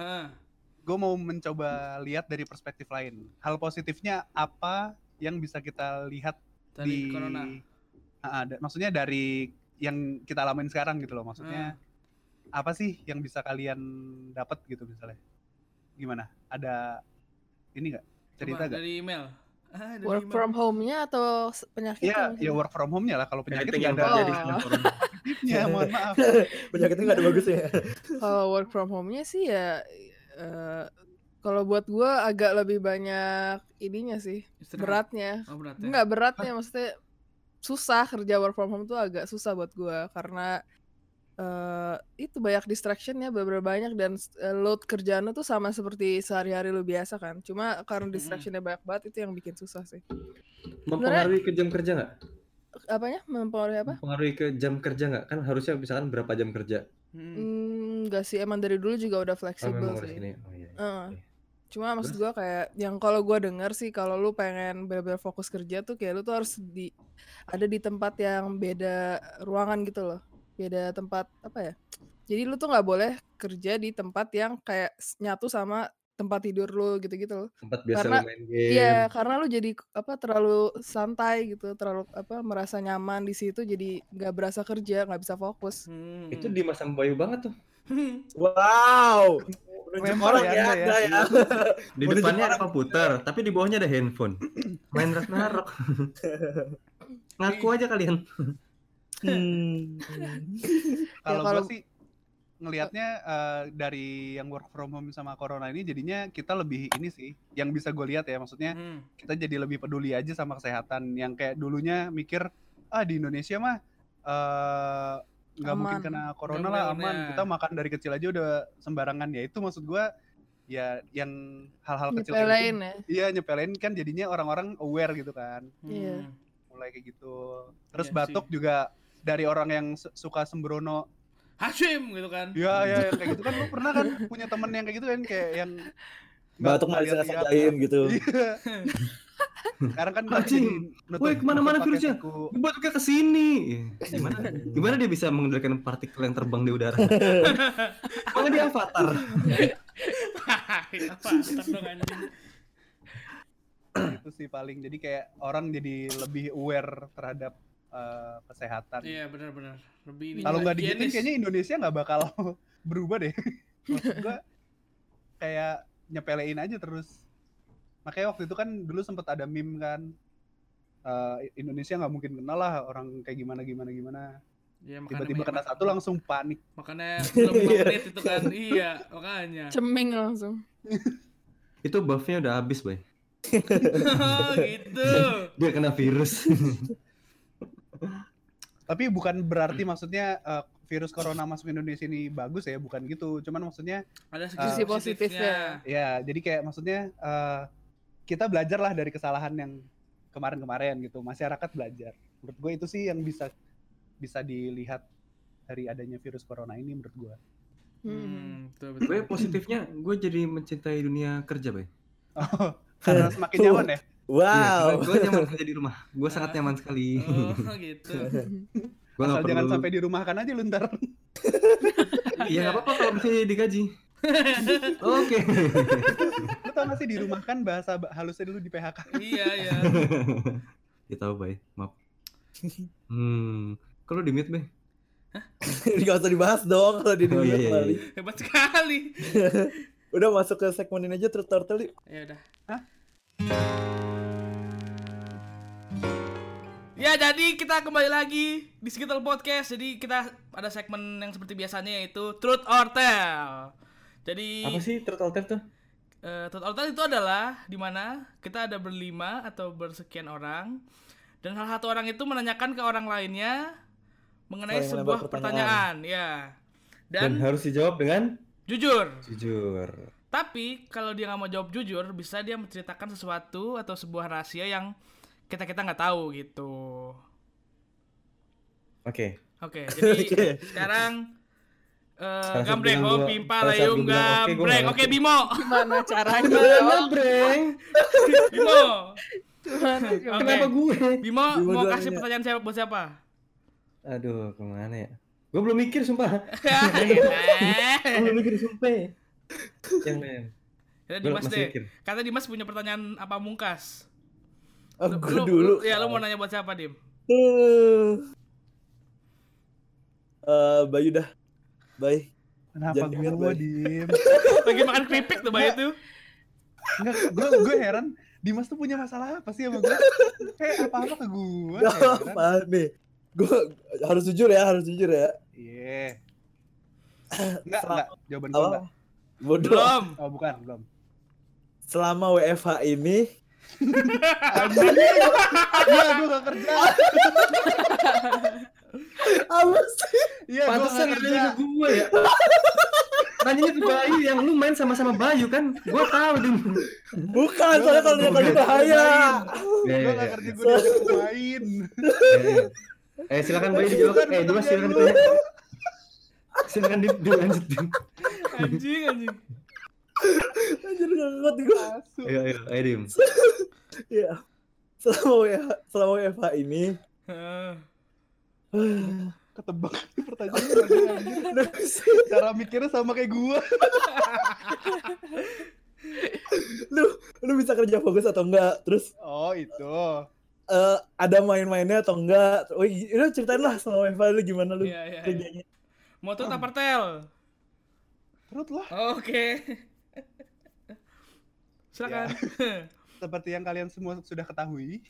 Gue mau mencoba lihat dari perspektif lain. Hal positifnya apa yang bisa kita lihat Dari di corona. Ada- maksudnya dari yang kita alamin sekarang gitu loh. Maksudnya apa sih yang bisa kalian dapat gitu misalnya? Gimana? Ada ini nggak cerita Coba nggak? dari email. Ah, dari Work email. from home-nya atau? Iya, mungkin? ya work from home-nya lah kalau penyakit Penyakit yang nggak ada terjadi Oh. positifnya, mohon maaf. Penyakitnya nggak ada bagusnya. Kalau work from home-nya sih ya eh, kalau buat gua agak lebih banyak ininya sih, Istirahat. beratnya. Oh, berat ya. Enggak beratnya maksudnya susah kerja work from home tuh agak susah buat gua karena eh itu banyak distractionnya beberapa banyak dan eh, load kerjaan tuh sama seperti sehari-hari lu biasa kan. Cuma karena distractionnya banyak banget itu yang bikin susah sih. Mempengaruhi ke jam kerja nggak? Apanya? Mempengaruhi apa? Mempengaruhi ke jam kerja nggak? Kan harusnya misalkan berapa jam kerja? Hmm. Enggak sih emang dari dulu juga udah Oh, fleksibel harus sih. Oh iya. iya. Heeh. Cuma maksud gua kayak yang kalau gua denger sih kalau lu pengen benar-benar fokus kerja tuh kayak lu tuh harus di ada di tempat yang beda ruangan gitu loh. Beda tempat apa ya? Jadi lu tuh nggak boleh kerja di tempat yang kayak nyatu sama tempat tidur lu gitu-gitu loh. Tempat biasa Karena- lu main game. Iya, karena lu jadi apa terlalu santai gitu, terlalu apa merasa nyaman di situ jadi nggak berasa kerja, nggak bisa fokus. Hmm. Itu di masa Bayu banget tuh. Wow. Menunjuk Lempar orang ya ya, Anda ya. Ya. Di depannya nunjuk ada komputer, tapi di bawahnya ada handphone. Main Ragnarok. Ngaku aja kalian. Hmm. Kalau kalau- gue sih ngelihatnya eh, dari yang work from home sama corona ini jadinya kita lebih ini sih yang bisa gue lihat ya maksudnya Hmm. kita jadi lebih peduli aja sama kesehatan yang kayak dulunya mikir ah di Indonesia mah eh, nggak mungkin kena corona Udah lah aman. Kita makan dari kecil aja udah sembarangan ya. Itu maksud gue ya yang hal-hal kecil kayak Nyepelein gitu. ya. iya nyepelin kan jadinya orang-orang aware gitu kan. Iya. Hmm. mulai kayak gitu. Terus Iya batuk juga dari orang yang su- suka sembrono. Hashim gitu kan. Iya, ya, yang kayak gitu. Kan lu pernah kan punya temen yang kayak gitu kan kayak yang Batuk nggak bisa ngasain gitu. Sekarang kan Anjing. Woi, ke mana-mana nutup pakai virusnya. Batuknya ke sini. Gimana? Gimana dia bisa mengendalikan partikel yang terbang di udara? Emang dia avatar. Dong anjing. Itu sih paling. Jadi kayak orang jadi lebih aware terhadap eh, kesehatan. Iya benar-benar. Lebih ini Kalau nggak digituin kayaknya Indonesia nggak bakal berubah deh. Maksud gua kayak nyepelein aja terus. Makanya waktu itu kan dulu sempat ada meme kan eh, Indonesia nggak mungkin kenal lah orang kayak gimana gimana gimana. Iya, makanya Tiba-tiba kena satu langsung panik. Makanya belum lima menit itu kan. Iya, makanya. Ceming langsung. Itu buffnya udah habis, Boy. Oh, gitu. Dia kena virus. Tapi bukan berarti maksudnya eh, virus corona masuk Indonesia ini bagus ya, bukan gitu. Cuman maksudnya Ada Sisi sisi positifnya. positifnya. ya jadi kayak maksudnya eh, kita belajar lah dari kesalahan yang kemarin-kemarin gitu. Masyarakat belajar. Menurut gue itu sih yang bisa bisa dilihat dari adanya virus corona ini menurut gue. Hmm. Hmm, betul betul. Gue positifnya gue jadi mencintai dunia kerja, Boy. Oh, karena semakin nyaman ya. Wow. gue nyaman kerja di rumah. Gue sangat nyaman sekali. Oh, gitu. Gue Asal jangan perlu. sampai dirumahkan aja lu ntar. Iya nggak apa-apa kalau bisa digaji. Oke. Lu tau gak sih dirumahkan bahasa ba- halusnya dulu di PHK. Iya, iya. Ya tahu, Boy. Maaf. Hmm. Kalau di mute, Boy. Gak usah dibahas dong kalau di Oh, dunia iya, iya, kembali. iya. Hebat sekali. Udah masuk ke segmen ini aja turtle turtle yuk. Ya udah. Hah? Ya jadi kita kembali lagi di Sekitar Podcast. Jadi kita ada segmen yang seperti biasanya yaitu Truth or Tell. Jadi Apa sih turtle tap tuh? Eh, total total itu adalah di mana kita ada berlima atau bersekian orang dan salah satu orang itu menanyakan ke orang lainnya mengenai sebuah melempar pertanyaan, ya. Dan, Dan, harus dijawab dengan jujur. jujur. Tapi kalau dia nggak mau jawab jujur, bisa dia menceritakan sesuatu atau sebuah rahasia yang kita kita nggak tahu gitu. Oke. Oke, jadi Oke. sekarang eh Salah satu gambreng, oh pimpa layung gambreng. Oke. Bimo. Gimana caranya? Gimana, Breng? Bimo. Gimana? Kenapa gue? Bimo Bimo mau kasih ya. pertanyaan siapa buat siapa? Aduh, ke mana ya? Gue belum mikir, sumpah. Eh. Belum mikir, sumpah. Yang lain. Ya, Gua Dimas deh. mikir. Kata Dimas punya pertanyaan apa mungkas? Oh, gue lu- dulu. lu- Ya, lu mau nanya buat siapa, Dim? Eh, Bayu dah. Bayi. Kenapa gue Bay. diem? Lagi makan keripik tuh, Bay itu. Enggak, gue gue heran Dimas tuh punya masalah apa sih sama gue? Kayak apa-apa ke gue. Gak apa nih. Gue harus jujur ya, harus jujur ya. Iya. Enggak, enggak. Jawaban gue enggak. Bodoh. Belum. Oh, bukan, belum. Selama WFH ini. Iya, gue gak kerja. Apa sih? Iya, gue Pantesan nanya ke gue ya. Nanyanya ke Bayu yang lu main sama-sama Bayu kan? Gue tahu Dim. Bukan, soalnya kalau dia tadi kerja. bahaya. Ya, Gue ya, gak ya. kerja, gue diajak main. Ya. Eh silakan Bayu dijawab. Eh bukan silakan ditanya. Silakan di, dilanjut Dim. Anjing, anjing. Anjir gak kuat gue. Ayo ayo ayo Dim. Iya. Selama WFH, ini. Ketebak pertanyaannya. Cara mikirnya sama kayak gue. lu lu bisa kerja fokus atau enggak? Terus Oh, itu. eh, ada main-mainnya atau enggak? Oh, i- lu ceritain lah selama WFH lu gimana lu Iya, iya, iya. kerjanya. Motor apa tel? Perut lah. Oke. Silakan. Seperti yang kalian semua sudah ketahui,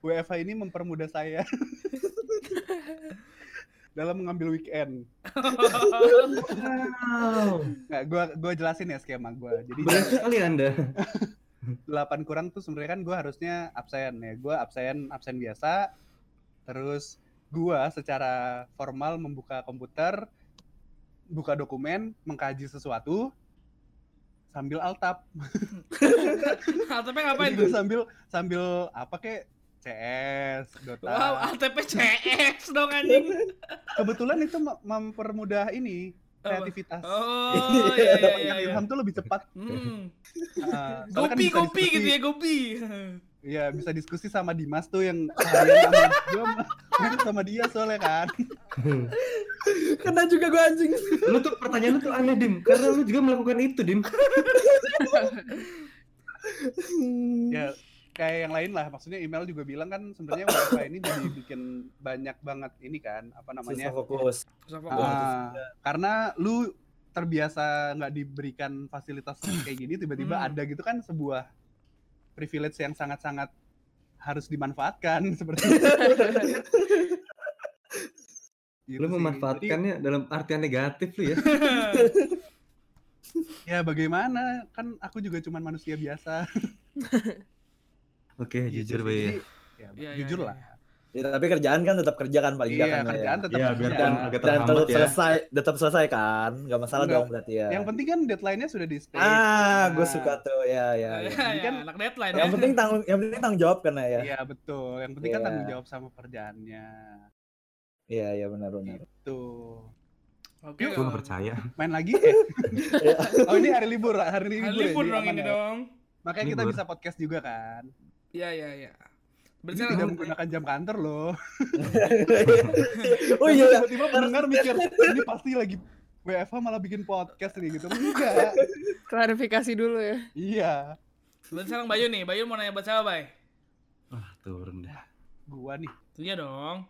WFH ini mempermudah saya dalam mengambil weekend. Wow. Nggak, gua gua jelasin ya skema gua. Jadi Berani sekali Anda. 8 kurang tuh sebenarnya kan gua harusnya absen ya. Gua absen absen biasa. Terus gua secara formal membuka komputer, buka dokumen, mengkaji sesuatu sambil altap. ATP ngapain tuh? sambil sambil apa kek CS, Dota. Wow, ATP CS dong anjing. Kebetulan itu mem- mempermudah ini kreativitas. Oh, iya iya iya. Yang iya. ilham tuh lebih cepat. Hmm. Ah, soalnya kan Gopi gopi gitu ya gopi. Iya, bisa diskusi sama Dimas tuh yang sama sama dia soalnya kan. Kena juga gue anjing. Lu tuh pertanyaan lu tuh aneh Dim. Karena lu juga melakukan itu Dim. Ya kayak yang lain lah. Maksudnya email juga bilang kan sebenarnya WiFi ini jadi bikin banyak banget ini kan apa Susah namanya? fokus. Susah fokus. Ah, karena lu terbiasa nggak diberikan fasilitas kayak gini tiba-tiba Hmm. ada gitu kan sebuah privilege yang sangat-sangat harus dimanfaatkan seperti itu. Gitu Lu sih. memanfaatkannya dalam artian negatif lu ya. Jadi, ya bagaimana kan aku juga cuman manusia biasa Oke, Gitu jujur sih. Bay. Jadi, ya, Iya, iya, jujur iya, lah Ya, tapi kerjaan kan tetap kerja kan paling iya enggak kan ya. kerjaan tetap Iya, kerja. biarpun agak Dan terhambat tetap ya. selesai, tetap selesai kan? Gak masalah Enggak. dong berarti ya. yang penting kan deadline-nya sudah di state Ah, gue Nah, suka tuh ya ya. Iya, ya. iya, Jadi kan anak deadline Yang ya. penting tanggung, yang penting tanggung jawab kan ya. Iya betul. Yang penting kan Iya. tanggung jawab sama kerjaannya. Iya iya benar benar. Tuh. Oke. Gue gak percaya. Main lagi? Eh. Iya. oh ini hari libur, hari libur. Hari ya, libur jadi dong ini ya. dong. Makanya kita bisa podcast juga kan. Iya iya iya. Berarti tidak menggunakan jam kantor loh. oh iya. iya. Tiba-tiba pendengar mikir, ini pasti lagi WFH malah bikin podcast nih gitu. Enggak. Klarifikasi dulu ya. Iya. berarti sekarang Bayu nih. Bayu mau nanya buat siapa, Bay? Wah, turun dah. Gua nih. Iya dong.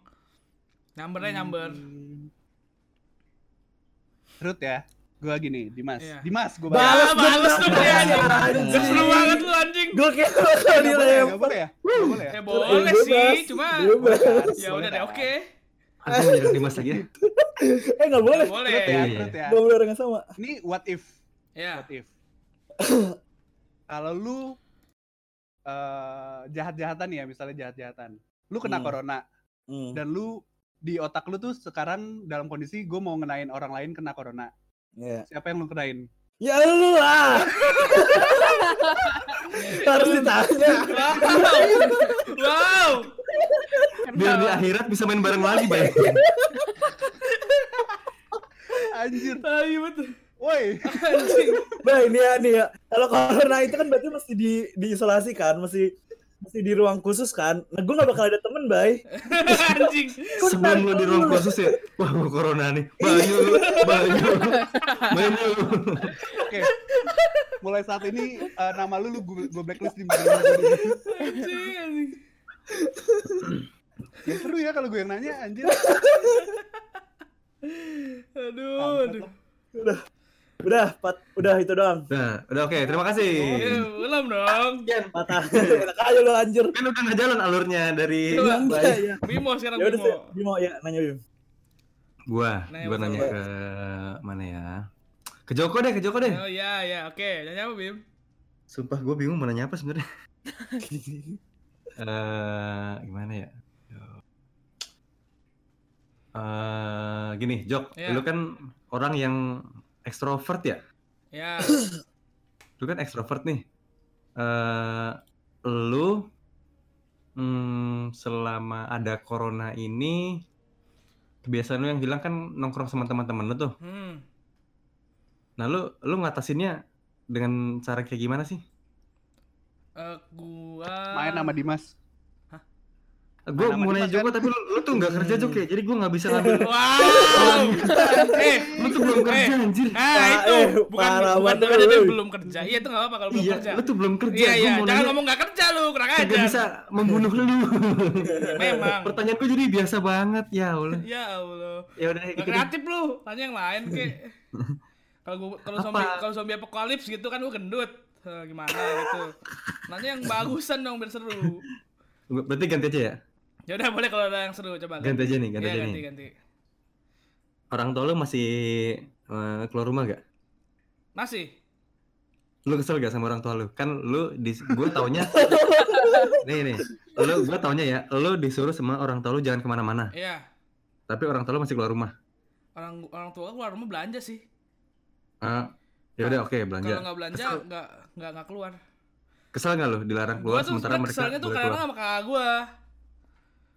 Nyambernya nyamber. Hmm. Ruth ya. Gua gini, Dimas. Iya. Dimas, gua Balas, balas. balas dong dia anjing. Seru banget lu anjing. Gue kayak bakal boleh, dilempar. nggak boleh ya? Boleh ya? Ya boleh Bebas, sih, cuma ya udah deh, oke. Aku Dimas lagi ya. Eh nggak boleh. Nggak boleh. Ya, Iya, iya. Ya. Gak boleh orang yang sama. Ini what if? Ya. What if? kalau lu eh jahat-jahatan ya, misalnya jahat-jahatan. Lu kena Hmm. corona Hmm. dan lu di otak lu tuh sekarang dalam kondisi gue mau ngenain orang lain kena corona. Iya. Siapa yang lu? Ya lu lah. Harus ditanya. Wow. Biar di akhirat bisa main bareng lagi, Bay. Anjir. Tai betul. Woi. Anjing. Nah ini ya nih ya. Kalau corona itu kan berarti mesti di diisolasi kan, mesti mesti di ruang khusus kan. Nah gue gak bakal ada temen, bay. Anjing. Sebelum lu di ruang khusus ya, wah gua corona nih. Bayu, Bayu. Bayu. Oke. Mulai saat ini eh, nama lu lu gue blacklist di mana. Ya seru ya kalau gue yang nanya anjir. Aduh, aduh. Udah, Pat, udah itu doang. Nah, udah oke, terima kasih. Eh, belum dong. Patah. Enak aja lu anjir. Kan udah nggak jalan alurnya dari Coba. Iya, iya. Bimo sekarang Ya Bimo. Bimo ya nanya Bim. gua, Nanya gua nanya ke mana ya? Ke Joko deh, ke Joko deh. Oh iya, iya. Oke, nanya apa, Bim? Sumpah gua bingung mau nanya apa sebenarnya. Eh, gimana ya? Eh, gini, Jok, Iya. lu kan orang yang ekstrovert ya? Ya. Lu kan ekstrovert nih. Eh, lu hmm, selama ada corona ini kebiasaan lu yang hilang kan nongkrong sama teman-teman lu tuh. Hmm. Nah, lu lu ngatasinnya dengan cara kayak gimana sih? Eh, gua Main sama Dimas. Gue mau nanya kan? tapi lu, lu tuh nggak kerja Jok ya, jadi gue nggak bisa ngambil. Wow. eh, lu tuh belum kerja anjir. nah Pak, itu eh, bukan parah bukan lu. yang belum kerja. Iya, itu enggak apa-apa kalau belum Iya, kerja. lu tuh belum kerja. Iya, iya. Jangan nanya, ngomong nggak kerja lu, kurang kagak ajar. bisa membunuh lu. Memang. Pertanyaan gue jadi biasa banget ya Allah. Ya Allah. Ya udah Gak gitu kreatif lu, tanya yang lain kek. Kalau gua kalau Apa? zombie kalau zombie apokalips gitu kan gua gendut. Eh, gimana gitu. Nanya yang bagusan dong biar seru. Berarti ganti aja ya. Ya udah boleh kalau ada yang seru coba. Ganti aja nih, ganti Iya, aja ganti, nih. ganti. Orang tua lu masih eh, keluar rumah gak? Masih. Lu kesel gak sama orang tua lu? Kan lu di gue taunya nih nih. Lu gue taunya ya, lu disuruh sama orang tua lu jangan ke mana-mana. Iya. Tapi orang tua lu masih keluar rumah. Orang orang tua gua keluar rumah belanja sih. Ah, ya udah oke Kalau belanja. nggak belanja nggak nggak nggak keluar. Kesel gak lu dilarang Gua keluar sementara sebenarnya mereka keselnya tuh karena sama kakak gua.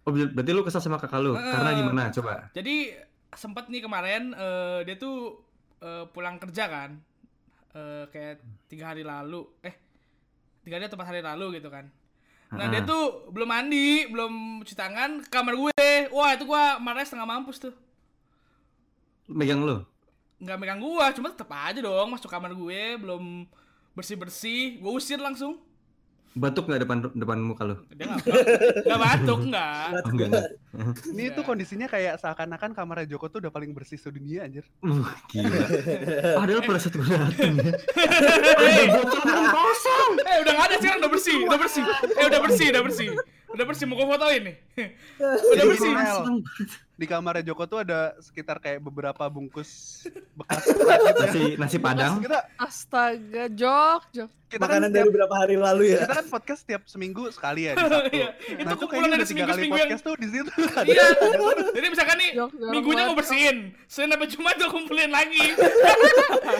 Oh ber- berarti lu kesel sama kakak lu? Karena Eh. gimana? Coba. Jadi sempat nih kemarin eh, dia tuh eh, pulang kerja kan, Eh, kayak tiga hari lalu, eh tiga hari atau empat hari lalu gitu kan. Nah dia Ah. tuh belum mandi, belum cuci tangan, ke kamar gue. Wah itu gua marah setengah mampus tuh. Megang lu. Nggak megang gua, cuma tetep aja dong masuk kamar gue, belum bersih bersih, gue usir langsung. Batuk nggak depan depan muka lu? Dia nggak nggak batuk nggak. Oh, enggak, enggak. Ini tuh kondisinya kayak seakan-akan kamarnya Joko tuh udah paling bersih sedunia anjir. Uh, gila. Padahal pada saat gue dateng ya. Ada botol minum kosong. Eh udah nggak ada sekarang udah bersih, udah bersih. Eh udah bersih, udah bersih. Udah bersih mau gue fotoin nih. udah bersih. Di kamarnya Joko tuh ada sekitar kayak beberapa bungkus bekas berat gitu ya. Nasi nasi padang. Kita Astaga, Jok, Jok. kita kan Makanan tiap, dari berapa hari lalu ya? kita kan podcast tiap seminggu sekali ya di Sabtu. Iya, itu Nah, kumpulan kayaknya dari udah tiga kali yang podcast tuh di situ. Iya. Jadi misalkan nih Jok, jangan minggunya gue bersihin, Senin sampai Jumat gue kumpulin lagi.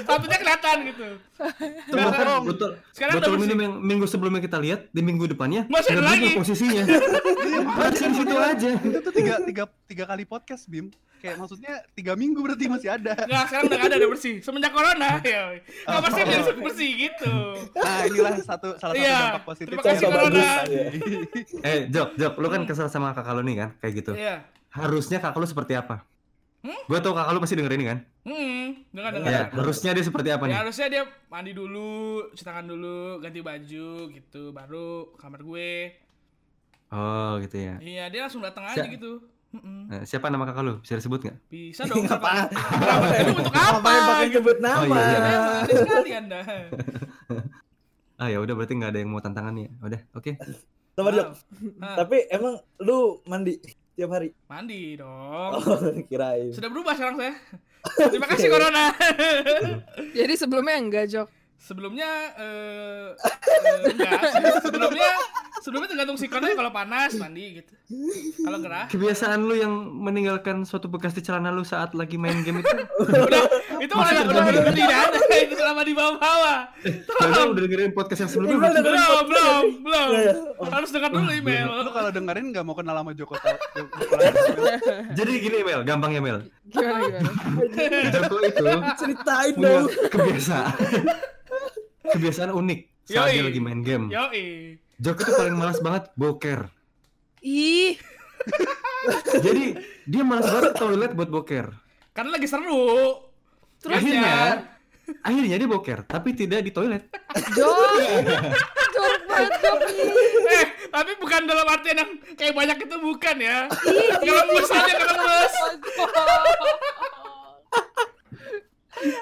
Satunya kelihatan gitu. Bahkan Sekarang, botol sekarang botol minum yang minggu sebelumnya kita lihat di minggu depannya Masih ada lagi. posisinya. Masih di situ aja. Itu tuh tiga, tiga, tiga kali podcast Bim. Kayak maksudnya tiga minggu berarti masih ada. Nggak, sekarang udah nggak ada, udah bersih. Semenjak corona, ya. Nggak bersih, Oh. jadi bersih gitu. Nah inilah satu salah satu Iya, dampak positif. terima kasih, Corona. bagus. Eh, Jok, Jok, lu kan kesel sama kakak lu nih kan, kayak gitu. Iya. Harusnya kakak lu seperti apa? Hmm? Gua tau kakak lu pasti denger ini kan? Hmm, dengar dengar. Ya, harusnya dia seperti apa Ya nih? harusnya dia mandi dulu, cuci tangan dulu, ganti baju gitu, baru kamar gue. Oh, gitu ya. Iya, dia langsung datang aja gitu. Eh, siapa nama kakak lu? Bisa disebut nggak? Bisa dong. Apa? Kenapa? Itu untuk apa? Ngapain pakai nyebut nama? Oh, iya, iya. Ya, ada sekali anda. Ah ya udah berarti nggak ada yang mau tantangan nih. ya. Udah, oke. Nah, Tapi emang lu mandi tiap hari? mandi dong. Oh, kirain. Sudah berubah sekarang saya. Terima kasih Corona. Jadi sebelumnya enggak, Jok. sebelumnya eh eh, enggak sebelumnya sebelumnya tergantung sikonnya kalau panas mandi gitu kalau gerah Kebiasaan lu yang meninggalkan suatu bekas di celana lu saat lagi main game itu. udah itu udah udah udah tidak ada itu selama di bawah-bawah Kalian udah dengerin podcast yang sebelumnya Email belum? belum belum belum Iya, iya. Harus dengar dulu email Lu kalau dengerin nggak mau kenal sama Joko. Jadi gini Mel, gampang ya. Gimana gimana? Joko itu Ceritain dong. kebiasaan. kebiasaan unik saat dia lagi main game. yoi Joko tuh paling malas banget boker. Ih, Jadi dia malas banget ke toilet buat boker. karena lagi seru Terus akhirnya akhirnya dia boker, tapi tidak di toilet. Jok, jorok banget Jok. eh tapi bukan dalam artian yang kayak banyak itu bukan ya ngelembes aja ngelembes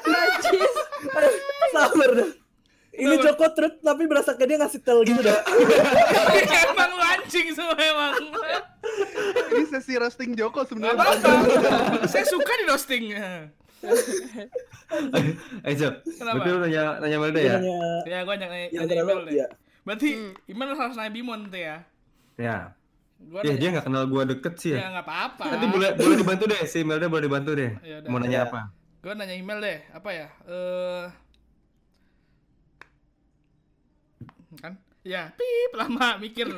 Najis. Sabar dah. Ini Joko truk tapi berasa kayak dia ngasih tel gitu dah. emang lu anjing semua emang Ini sesi roasting Joko sebenarnya. saya suka di roasting Eh Jok, Kenapa? berarti lu nanya nanya Melda ya? Hanya ya gue nanya nanya email deh ya. berarti Hmm. email harus nanya Bimon tuh ya Ya. gue Ya dia nggak kenal gua deket sih ya ya. nggak apa-apa Nanti boleh boleh dibantu deh si Melda boleh dibantu deh. Ya udah. Mau nanya Ya. apa? gue nanya email deh apa ya eh kan ya pip lama mikir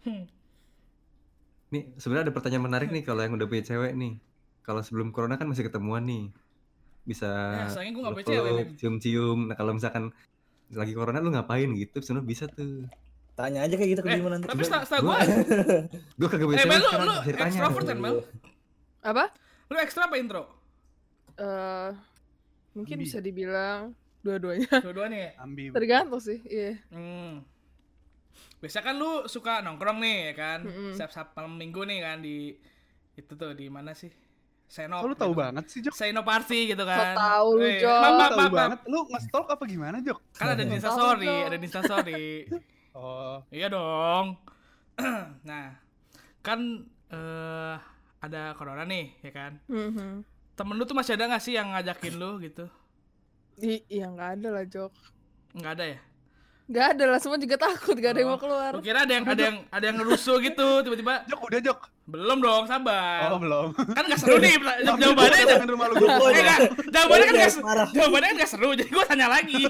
Hmm. Nih sebenarnya ada pertanyaan menarik nih kalau yang udah punya cewek nih. Kalau sebelum corona kan masih ketemuan nih. Bisa Ya, Lim. cium-cium. Nah kalau misalkan lagi corona lu ngapain gitu? Sebenarnya bisa tuh. Tanya aja kayak gitu ke eh Bima nanti. tapi setelah gue Gue kagak punya eh cewek Mel lu lu bisa extrovert kan Mel Apa? lu ekstra apa intro Eh, mungkin bisa dibilang dua-duanya. dua-duanya ya. Tergantung sih, iya. Hmm. Biasa kan lu suka nongkrong nih ya kan, Mm-mm. siap-siap malam minggu nih kan di itu tuh di mana sih? Seno. Oh, lu tahu banget sih Jok. Seno party gitu So kan. tau lu, Eh, Jok. tahu maaf. banget. Lu nge-stalk apa gimana Jok? Kan ada di Tahu Instastory, ada di Instastory. Oh, iya dong. nah, kan eh ada corona nih ya kan. Mhm. Temen lu tuh masih ada gak sih yang ngajakin lu gitu? I- Iya nggak ada lah Jok. Nggak ada ya? Nggak ada lah, semua juga takut gak ada yang mau keluar. Lu kira ada yang ada yang ada yang ngerusuh gitu tiba-tiba Jok udah Jok. belum dong sabar Oh, belum. kan gak seru nih jawabannya aja Jangan rumah lu Joko Joko. Eh, ya. jawabannya kan Iya, gak, marah. jawabannya kan gak seru, jadi gue tanya lagi.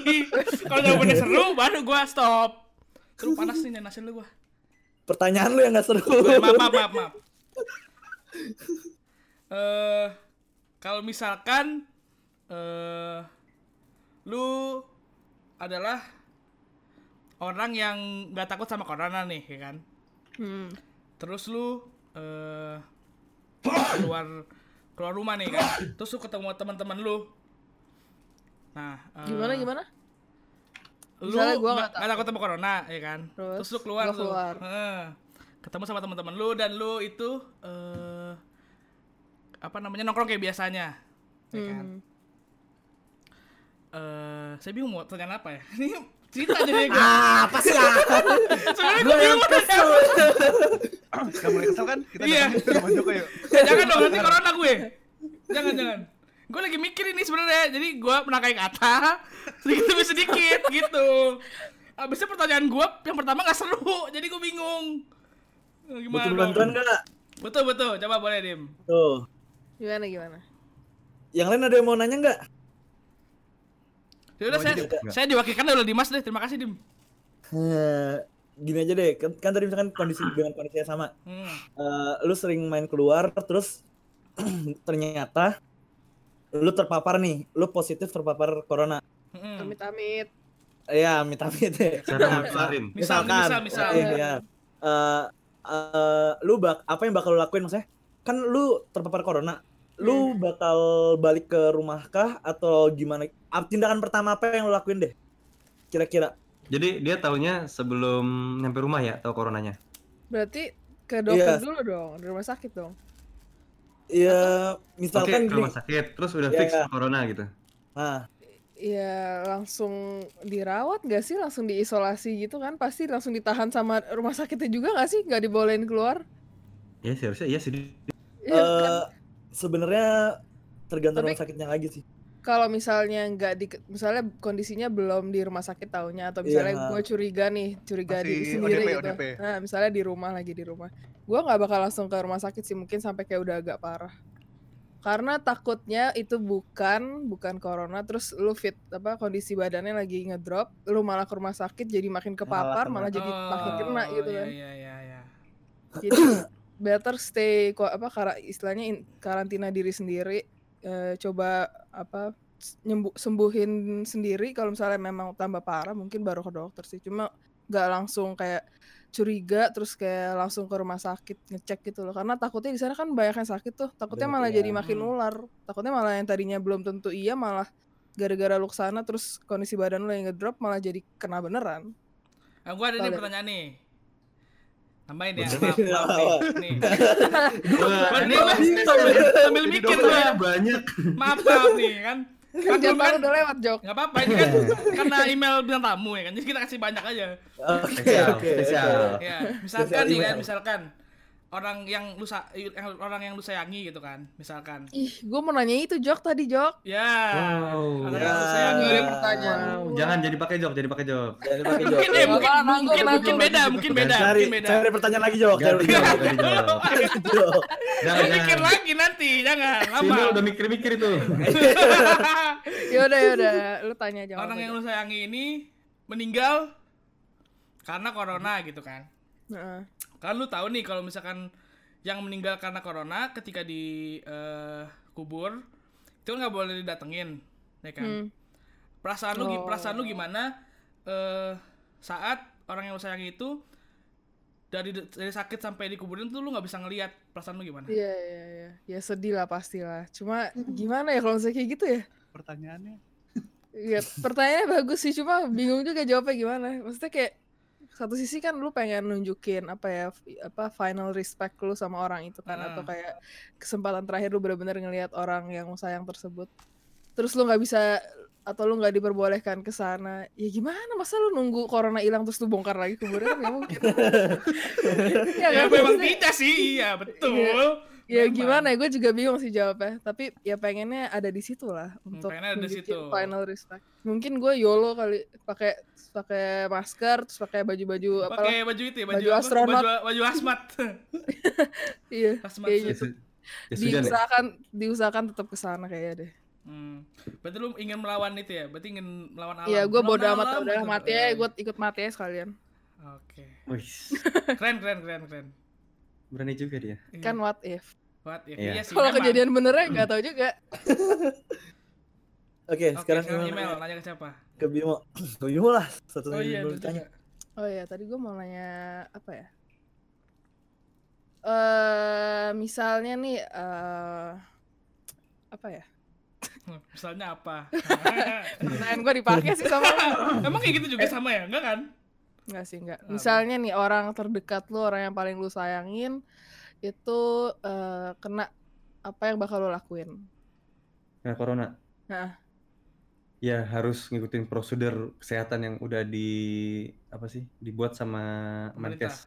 Kalau jawabannya seru, baru gue stop. Seru panas nih nanasin lu gue. Pertanyaan lu yang gak seru. Maaf, maaf, maaf, maaf. Eh, kalau misalkan eh lu adalah orang yang gak takut sama corona nih, ya kan? Hmm. Terus lu eh keluar keluar rumah nih kan. Terus lu ketemu teman-teman lu. Nah, eh, Gimana gimana? Lu Misalnya gua nggak nggak nggak takut sama corona, ya kan? Terus, Terus, lu keluar gua tuh. keluar. Heeh. ketemu sama teman-teman lu dan lu itu eh apa namanya nongkrong kayak biasanya. Ya kan? Eh, saya bingung mau tanya apa ya. Ini cerita jadi gue. Ah, apa sih ah? Sebenarnya Gue yang apa. Udah Ah, mulai kesel kan? Kita Iya. Joko yuk. Eh, jangan dong nanti corona gue. Jangan jangan. Gue lagi mikir ini sebenarnya. Jadi gue menangkai kata sedikit demi sedikit gitu. Abisnya pertanyaan gue yang pertama nggak seru. Jadi gue bingung. Eh, Gimana Butuh bantuan gak? Betul betul. Coba boleh dim. Tuh. Gimana gimana? Yang lain ada yang mau nanya nggak? Ya udah Oh, saya, jadi enggak. saya diwakilkan oleh Dimas deh. Terima kasih dim. Eh, Gini aja deh, kan, kan tadi misalkan kondisi dengan kondisinya sama. Hmm. Eh, lu sering main keluar, terus ternyata lu terpapar nih, lu positif terpapar corona. Hmm. Amit-amit. Iya, amit-amit ya. Cara ngelarin. Misal, misal, misal. eh, ya. Eh, eh, lu bak apa yang bakal lu lakuin maksudnya? Kan lu terpapar corona. Lu bakal balik ke rumah kah atau gimana? Tindakan pertama apa yang lu lakuin deh? Kira-kira. Jadi dia taunya sebelum nyampe rumah ya, tahu coronanya. Berarti ke dokter Iya. dulu dong, di rumah sakit dong. Ya, Oke, misalkan ke gini. rumah sakit, terus udah Iya. fix corona gitu. Nah, Iya langsung dirawat gak sih? Langsung diisolasi gitu kan? Pasti langsung ditahan sama rumah sakitnya juga gak sih? Gak dibolehin keluar? Ya seharusnya iya sih. Iya kan? eh sebenarnya tergantung Tapi- rumah sakitnya lagi sih. Kalau misalnya nggak di misalnya kondisinya belum di rumah sakit taunya atau misalnya Iya. gue curiga nih curiga Masih sendiri ODP, gitu ODP. nah misalnya di rumah lagi di rumah gue nggak bakal langsung ke rumah sakit sih mungkin sampai kayak udah agak parah karena takutnya itu bukan bukan corona terus lu fit apa kondisi badannya lagi ngedrop lu malah ke rumah sakit jadi makin kepapar kena. malah jadi makin kena gitu iya, kan Iya iya iya. jadi better stay apa kara, istilahnya in- karantina diri sendiri eh, coba apa nyembuh sembuhin sendiri kalau misalnya memang tambah parah mungkin baru ke dokter sih cuma nggak langsung kayak curiga terus kayak langsung ke rumah sakit ngecek gitu loh karena takutnya di sana kan banyak yang sakit tuh takutnya Banyak, malah iya. jadi makin Hmm. nular takutnya malah yang tadinya belum tentu iya malah gara-gara lu ke sana terus kondisi badan lu yang ngedrop malah jadi kena beneran Nah, gua ada nih Boleh. pertanyaan nih. Tambahin ya, maaf, maaf nih. nih. Nih sambil, mikir gua. banyak. Maaf, maaf nih kan. Kan dulu kan baru udah lewat jok nggak apa-apa ini kan karena email bintang tamu ya kan. Jadi kita kasih banyak aja. Oke, oke, spesial. Ya, misalkan nih kan, misalkan orang yang lu sa- yang orang yang lu sayangi gitu kan, misalkan. ih gue mau nanya itu jok tadi jok Ya. Wow. Orang Ya. yang lu sayangi. Pertanyaan. Wow, jangan jadi pakai jok, jadi pakai jok. Pakai jok. Mungkin eh mungkin mungkin mungkin beda, mungkin beda, Cari, mungkin beda. cari pertanyaan lagi jok. Cari jok. jok, jok. Jok. Jangan, Mikir lagi nanti, jangan lama. Udah mikir-mikir itu. yaudah yaudah lu tanya aja orang yang lu sayangi ini meninggal karena corona gitu kan. Heeh. Kan lu tahu nih kalau misalkan yang meninggal karena corona ketika di eh, kubur itu nggak boleh didatengin, ya kan? Hmm. Perasaan lu Oh. perasaan lu gimana eh saat orang yang lu sayangi itu dari dari sakit sampai dikuburin tuh lu nggak bisa ngelihat perasaan lu gimana? Iya iya iya. Ya sedih lah pastilah. Cuma gimana ya kalau misalnya kayak gitu ya? Pertanyaannya Iya, pertanyaannya bagus sih, cuma bingung juga jawabnya gimana. Maksudnya kayak satu sisi kan lu pengen nunjukin apa ya apa final respect lu sama orang itu kan Ah. atau kayak kesempatan terakhir lu benar-benar ngelihat orang yang lu sayang tersebut. Terus lu nggak bisa atau lu nggak diperbolehkan ke sana. Ya gimana masa lu nunggu corona hilang terus lu bongkar lagi kuburnya kan nggak mungkin. ya, Ya, kan? memang Maksudnya- tidak sih, iya betul. Ya Memang. gimana ya, gue juga bingung sih jawabnya. Tapi ya pengennya ada di situ lah untuk pengennya ada situ. final respect. Mungkin gue YOLO kali pakai pakai masker terus pakai baju-baju apa Pakai baju itu ya, baju, Baju apa? astronot. Baju, baju asmat. Iya. Asmat. Kayak Ya, gitu. ya sudah nih. Diusahakan diusahakan tetap ke sana kayaknya deh. Hmm. Berarti lu ingin melawan itu ya? Berarti ingin melawan alam. Iya, gue bodo amat alam udah gitu. mati ya, gue ikut mati ya sekalian. Oke. Wih, Keren, keren, keren, keren. berani juga dia. Iya. Kan what if? What if? Iya. Iya sih. Kalau memang. kejadian benernya nggak tahu juga. Oke, Oke, sekarang sekarang email email nanya ke siapa? ke Bimo. Ke Bimo lah. Satu Oh iya, belum juga. Oh iya, tadi gue mau nanya apa ya? Eh, misalnya nih eh apa ya? Misalnya apa? Pertanyaan gue dipakai sih sama. Emang kayak gitu juga sama ya? Enggak kan? Enggak sih, enggak. Misalnya nih orang terdekat lu, orang yang paling lu sayangin itu eh, kena apa yang bakal lu lakuin? Nah, corona. Nah. Ya harus ngikutin prosedur kesehatan yang udah di apa sih dibuat sama. Menkes.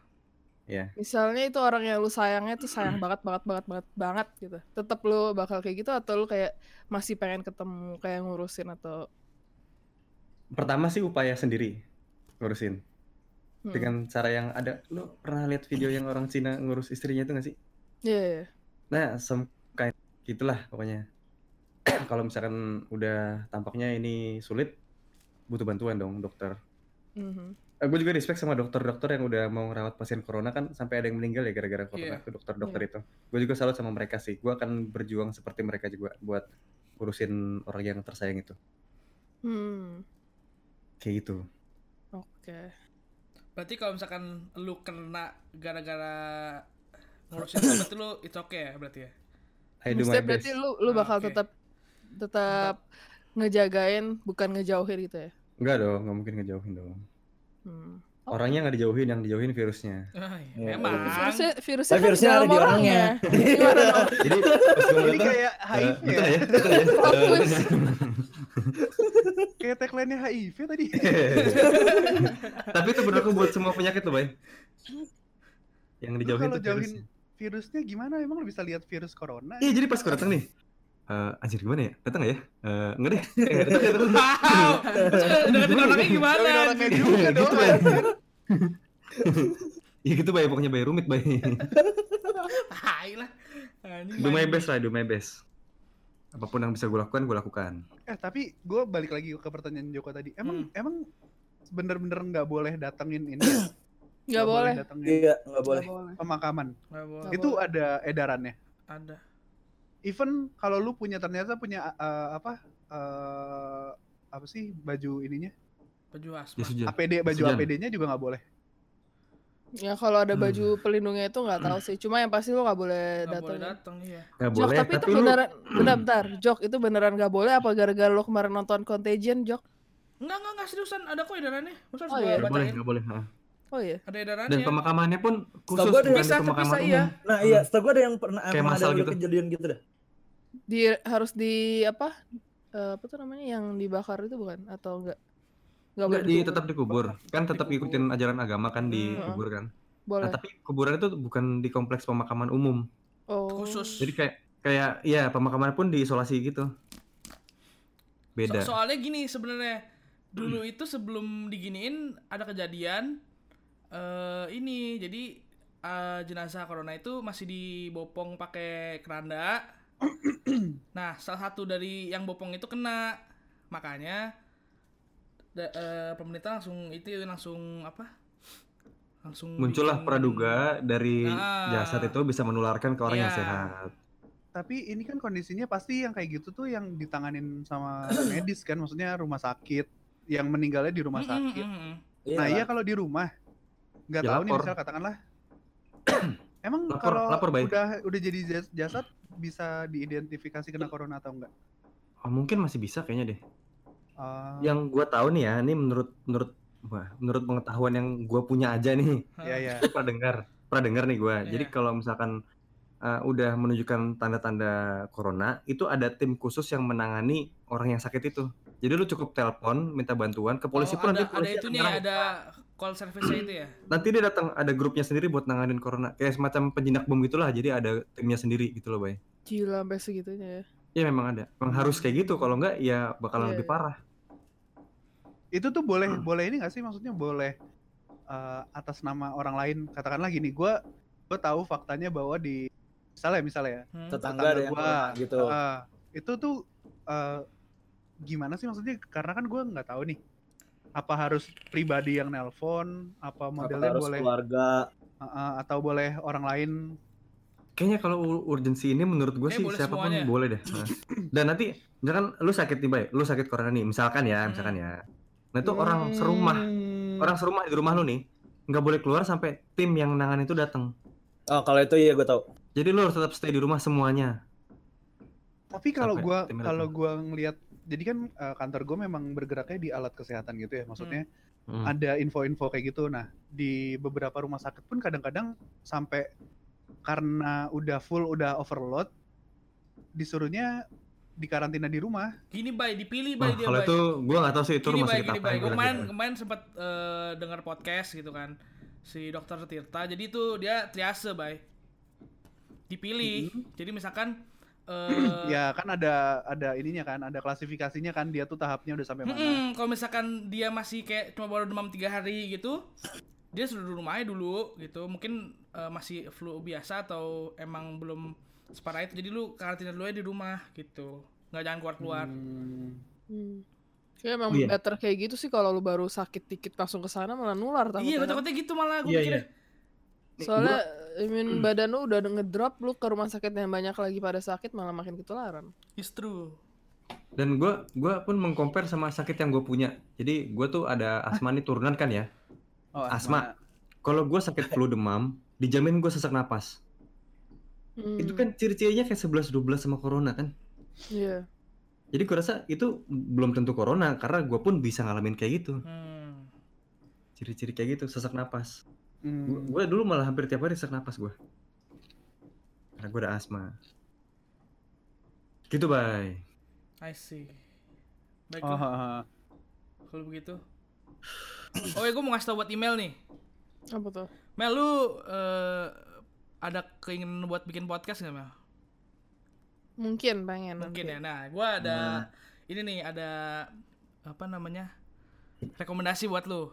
Ya, Misalnya itu orang yang lu sayangnya tuh sayang banget banget banget banget banget gitu. Tetap lu bakal kayak gitu atau lu kayak masih pengen ketemu kayak ngurusin atau pertama sih upaya sendiri ngurusin Hmm. dengan cara yang ada. Lu pernah lihat video yang orang Cina ngurus istrinya itu gak sih? Iya, iya. Nah, some kind gitulah pokoknya. Kalau misalkan udah tampaknya ini sulit, butuh bantuan dong dokter. Mhm. Eh, gue juga respect sama dokter-dokter yang udah mau ngerawat pasien corona kan sampai ada yang meninggal ya gara-gara corona itu dokter-dokter itu. Gue juga salut sama mereka sih. Gue akan berjuang seperti mereka juga buat urusin orang yang tersayang itu. Hmm. Kayak gitu. Oke. Berarti kalau misalkan lu kena gara-gara ngurusin itu berarti lu it's okay ya berarti ya? I do my Maksudnya best. berarti lu lu Ah, bakal oke. tetap tetap ngejagain bukan ngejauhin gitu ya. Enggak dong, nggak mungkin ngejauhin dong. Hmm. Orangnya nggak dijauhin, yang dijauhin virusnya. Ah, Iya. Memang. Virusnya virusnya, Tapi kan virusnya ada dalam di orangnya. Dong? Jadi pas gue tuh, kayak HIV betul ya? ya, ya. Fokus. Kayak tagline-nya HIV tadi. Tapi itu berlaku buat semua penyakit tuh, Bay. Yang dijauhin tuh jauhin virusnya. virusnya gimana? Emang lu bisa lihat virus corona? Iya, jadi pas gue datang nih, Eh, anjir gimana ya? Datang nggak ya? Eh, enggak deh. Eh, datang, datang. Deketin orangnya gimana? Orangnya anjing? juga Gitu, dong. Ya gitu bay, pokoknya bay rumit bay. Tai lah. Do my main- best lah, do my best. Apa pun yang bisa gue lakukan, gue lakukan. Eh tapi gue balik lagi ke pertanyaan Joko tadi. Emang Hmm. emang bener-bener nggak boleh datengin ini? ya? Nggak boleh. datengin Iya, nggak boleh. Pemakaman. Nggak boleh. Itu ada edarannya. Ada. Even kalau lu punya ternyata punya eh, apa eh, apa sih baju ininya? Baju asma. Ya. APD baju. APD-nya juga nggak boleh. Ya kalau ada Hmm. baju pelindungnya itu nggak tahu sih. Cuma yang pasti lo nggak boleh Nggak boleh datang. datang, iya. Nggak Jok, boleh, tapi, itu lu beneran, bentar, bentar, Jok, itu beneran gak boleh apa gara-gara lo kemarin nonton Contagion, Jok? Enggak, enggak, enggak seriusan. Ada kok edarannya. Masa Oh, gua iya. nggak boleh, nggak boleh. ha. Oh iya. Ada edarannya. Dan pemakamannya pun khusus ada- bukan Bisa, pemakaman bisa, iya. Nah iya, setahu gue ada yang pernah Kayak emang ada gitu. kejadian gitu dah. Di harus di apa? Eh, apa tuh namanya yang dibakar itu bukan atau enggak? Enggak Enggak, di, dikubur. tetap dikubur. Kan tetap Dikubur. ngikutin ajaran agama kan Hmm. dikubur kan. Boleh. Nah, tapi kuburan itu bukan di kompleks pemakaman umum. oh. Khusus. Jadi kayak kayak ya pemakaman pun diisolasi gitu. Beda. So- soalnya gini sebenarnya dulu itu sebelum diginiin ada kejadian eh ini jadi eh, jenazah corona itu masih dibopong pakai keranda. Nah, salah satu dari yang bopong itu kena. Makanya da- eh, pemerintah langsung itu langsung apa? Langsung Muncullah bikin- praduga dari Ah. jasad itu bisa menularkan ke orang yang Iya. sehat. Tapi ini kan kondisinya pasti yang kayak gitu tuh yang ditanganin sama medis kan, maksudnya rumah sakit, yang meninggalnya di rumah Mm, mm, sakit. mm, mm. Nah iya kalau di rumah, nggak Ya, tahu nih misal katakanlah, emang Lapor- kalau lapor, udah udah jadi jas- jasad bisa diidentifikasi kena corona atau enggak? Oh, mungkin masih bisa kayaknya deh. Ah, Yang gua tahu nih ya, ini menurut menurut wah, menurut pengetahuan yang gua punya aja nih. ya ya. Itu pernah dengar, pernah dengar nih gua. Jadi Iya. kalau misalkan uh, udah menunjukkan tanda-tanda corona, itu ada tim khusus yang menangani orang yang sakit itu. Jadi lu cukup telepon, minta bantuan ke polisi Oh, pun ada, nanti ada polisi itu akan nih, ada call service itu ya. nanti dia datang ada grupnya sendiri buat nanganin corona. Kayak semacam penjinak bom gitulah. Jadi ada timnya sendiri gitu loh, Bay. Gila sampai segitunya ya. Ya memang ada. Memang harus kayak gitu. Kalau enggak ya bakalan Iya, lebih iya. parah. Itu tuh boleh boleh ini nggak sih? Maksudnya boleh eh, atas nama orang lain. Katakanlah gini, gua gua tahu faktanya bahwa di misalnya misalnya ya, Hmm. Tetangga gua, corona gitu. eh, itu tuh eh, gimana sih maksudnya? Karena kan gua nggak tahu nih. Apa harus pribadi yang nelpon? Apa Apa modelnya harus boleh keluarga? atau boleh orang lain? Kayaknya kalau ur- urgensi ini menurut gue Eh, sih boleh siapa pun semuanya. boleh deh. Dan nanti misalkan lu sakit nih, Bay. Lu sakit corona nih, misalkan ya, misalkan ya. Nah, itu orang serumah, Hmm. orang serumah di rumah lu nih nggak boleh keluar sampai tim yang nangan itu datang. Oh kalau itu iya gue tahu. Jadi lu harus tetap stay di rumah semuanya. Tapi kalau timnya kalau gua ngelihat jadi kan eh, kantor gue memang bergeraknya di alat kesehatan gitu ya. Maksudnya Hmm. ada info-info kayak gitu. Nah, di beberapa rumah sakit pun kadang-kadang sampai karena udah full, udah overload, disuruhnya dikarantina di rumah. Gini bay, dipilih bay dia kalau bay. itu gua nggak tahu sih itu gini rumah bay, sakit gini apa bay. Gue gua kemarin kemarin sempat eh, dengar podcast gitu kan si dokter Tirta. Jadi itu dia triase bay. Dipilih. Jadi misalkan eh Ya kan ada ada ininya kan, ada klasifikasinya kan dia tuh tahapnya udah sampai mana. mm-mm, kalau misalkan dia masih kayak cuma baru demam tiga hari gitu, dia sudah di rumahnya dulu gitu. Mungkin eh, masih flu biasa atau emang belum separah itu. Jadi lu karantina dulu aja di rumah gitu. Nggak jangan keluar keluar. Hmm. Hmm. Kayak emang Oh, iya. better kayak gitu sih kalau lu baru sakit dikit langsung ke sana malah nular Iya, takutnya. kan. takutnya gitu malah gue Iya. Nih, Soalnya imun badan lu udah ngedrop lu ke rumah sakit yang banyak lagi pada sakit malah makin ketularan. It's true. Dan gua gua pun mengcompare sama sakit yang gue punya. Jadi gua tuh ada asma nih turunan kan ya. Oh, Asma. Kalau gua sakit flu demam, dijamin gue sesak napas. Hmm. Itu kan ciri-cirinya kayak 11 12 sama corona kan. Iya. Jadi gue rasa itu belum tentu corona karena gue pun bisa ngalamin kayak gitu. Hmm. Ciri-ciri kayak gitu, sesak napas. Hmm. Gue dulu malah hampir tiap hari sesak napas gue. Karena gue ada asma. Gitu, Bay. I see. Baik Oh, lah, ha, ha. kalau begitu. Oh ya, gue mau ngasih tau buat email nih. Apa tuh? Mel, lu eh, ada keinginan buat bikin podcast gak, Mel? Mungkin pengen Mungkin nanti. ya. Nah, gua ada ini nih ada apa namanya? rekomendasi buat lu.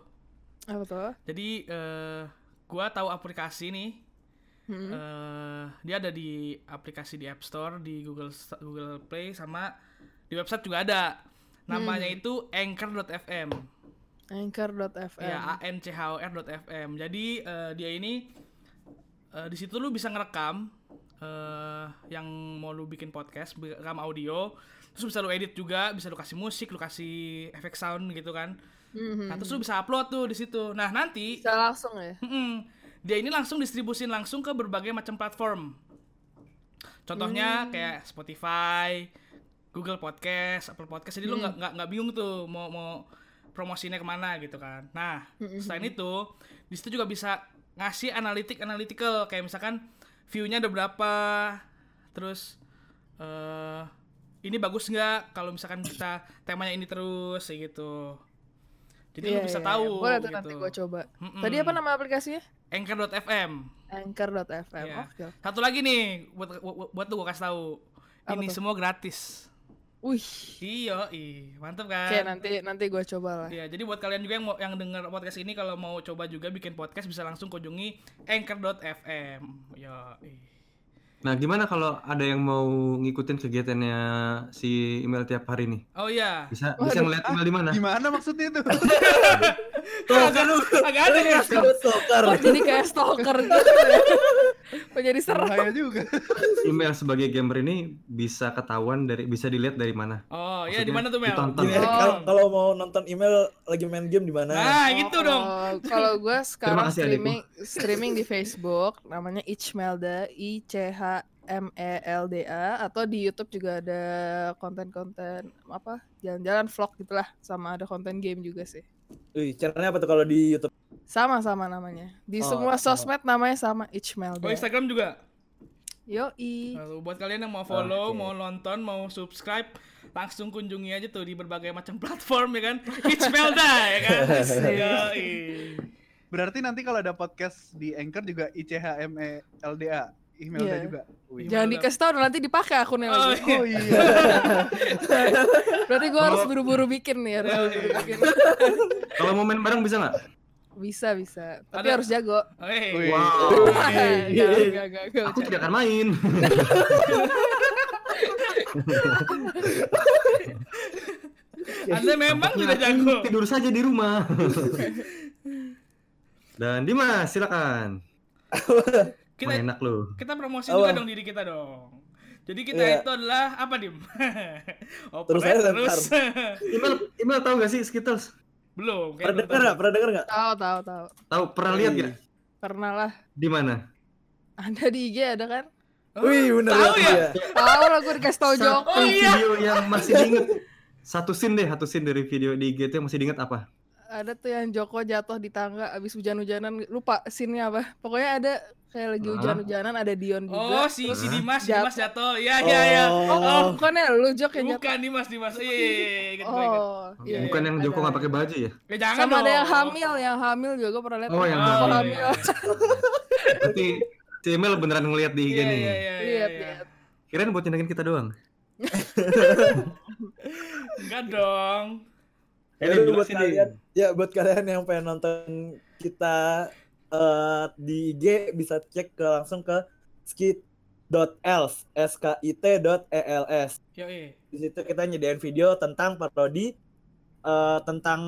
Apa tuh? Jadi eh gua tahu aplikasi nih. Hmm. eh dia ada di aplikasi di App Store, di Google Google Play sama di website juga ada. Namanya itu anchor.fm. Anchor.fm. Ya, a n c h o r.fm. Jadi eh, dia ini eh, di situ lu bisa ngerekam eh yang mau lu bikin podcast, rekam audio, terus bisa lu edit juga, bisa lu kasih musik, lu kasih efek sound gitu kan. Mhm. Nah, terus lu bisa upload tuh di situ. Nah, nanti Bisa langsung ya. Mm-mm. Dia ini langsung distribusin langsung ke berbagai macam platform. Contohnya kayak Spotify, Google Podcast, Apple Podcast. Jadi lu nggak nggak nggak bingung tuh mau mau promosinya ke mana gitu kan. Nah, selain itu di situ juga bisa ngasih analitik analytical kayak misalkan view-nya ada berapa, terus eh ini bagus nggak kalau misalkan kita temanya ini terus kayak gitu. Jadi lu Iya, bisa iya, tahu iya. Boleh tuh gitu. nanti gue coba. Mm-mm. Tadi apa nama aplikasinya? Anchor.fm. Anchor.fm. Iya. Oke. Satu lagi nih buat buat, lu gua kasih tahu. Apa Ini tuh? semua gratis. Wih. Iya, ih, mantep kan? Oke, nanti nanti gue coba lah. Iya, jadi buat kalian juga yang mau yang denger podcast ini kalau mau coba juga bikin podcast bisa langsung kunjungi anchor.fm. Ya, ih. Nah, gimana kalau ada yang mau ngikutin kegiatannya si email tiap hari nih? Oh iya. Bisa bisa ngeliat email di mana? Gimana maksudnya itu? Tuh kan lu Agak ada ya. stalker. Oh, jadi kayak stalker gitu ya. Oh, jadi serem. Bahaya juga. Email sebagai gamer ini bisa ketahuan dari bisa dilihat dari mana? Oh, iya Maksudnya di mana tuh Mel? ditonton. Gini, Oh. kalau kalau mau nonton email lagi main game di mana? Nah, gitu Oh, dong. Kalau gue sekarang kasih, adikku. streaming streaming di Facebook namanya Ichmelda I C H M E L D A atau di YouTube juga ada konten-konten apa jalan-jalan vlog gitulah sama ada konten game juga sih. Wih, channelnya apa tuh kalau di YouTube? Sama-sama namanya. Di Oh, semua sama. sosmed namanya sama Ichmelda. Oh, Instagram juga. Yoi. Lalu buat kalian yang mau follow, Oke. mau nonton, mau subscribe, langsung kunjungi aja tuh di berbagai macam platform ya kan. Ichmelda ya kan. Yoi. Berarti nanti kalau ada podcast di Anchor juga ICHME LDA. Emailnya Iya. juga. Wih. Jangan dikasih tau nanti dipakai akunnya Oh, lagi. iya. Oh iya. Berarti gue harus buru-buru bikin nih, harus buru-buru bikin. Kalau mau main bareng bisa nggak? Bisa bisa, tapi Ada- harus jago. Hey. Wih. Wow. Enggak, enggak, enggak, enggak, Aku tidak akan main. Anda memang tidak jago. Tidur saja di rumah. Dan Dimas, silakan. Kita enak lu. kita promosi Apa? juga dong diri kita dong. Jadi kita Iya. itu adalah apa dim? oh, Terus aja terus. Email email tahu gak sih Skittles? belum. Pernah denger nggak? Pernah denger nggak? Tahu, tahu, tahu. Tahu pernah lihat gak? Pernah lah. Di mana? Ada di IG ada kan? Oh, Wih, bener tahu ya? Tahu lah gue dikasih tahu Joko. Oh, iya. video yang masih diinget. Satu scene deh, satu scene dari video di IG itu yang masih diinget apa? Ada tuh yang Joko jatuh di tangga abis hujan-hujanan. Lupa scene-nya apa. Pokoknya ada kayak lagi hujan-hujanan ada Dion juga. Oh, si si? Dimas, Jatuh. Dimas jatuh. Iya, iya, iya. Oh, Oh, bukan ya lu Jok yang jatuh. bukan Dimas, Dimas. Iya, iya, iya, gue ingat. Oh, iya, Bukan iya, yang Joko ada. nggak pakai baju ya? Ya jangan Sama ada dong. yang hamil, yang hamil juga gue pernah lihat. Oh, yang hamil. hamil. Berarti si Email beneran ngeliat di IG Iya, nih. iya, iya, iya, Lihat, iya. lihat. Kirain buat nyenengin kita doang. Enggak dong. Ya, Ini lu buat kalian, ya buat kalian yang pengen nonton kita eh, di IG bisa cek ke langsung ke skit.els s k i t dot e l s. Yoi. Di situ kita nyediain video tentang parodi eh, tentang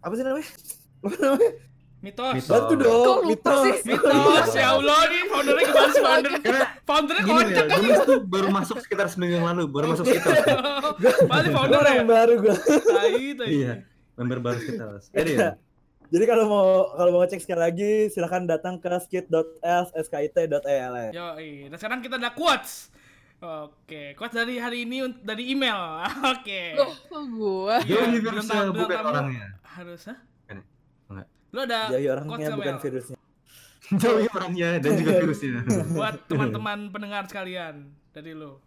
apa sih namanya? Apa namanya? Mitos. Mitos. Bantu dong, mitos. sih? Mitos, ya Allah nih foundernya gimana sih founder? Foundernya gini ya, kocak kan? Dimas tuh baru masuk sekitar seminggu yang lalu, baru masuk kita. Paling Gua founder ya? baru. Tai, tai. Iya, member baru kita. Jadi Iya. Jadi kalau mau kalau mau ngecek sekali lagi silahkan datang ke skit.els s k i t dot e. Yoi. Dan sekarang kita ada quotes. Oke, quotes dari hari ini dari email. Oke. Loh, kok gua? Yo, bintang bukan orangnya. Harus, hah? Bukan ya? Enggak. Lu ada Jadi quotes orangnya bukan virusnya. Jauhi orangnya dan juga virusnya. Buat teman-teman pendengar sekalian dari lu.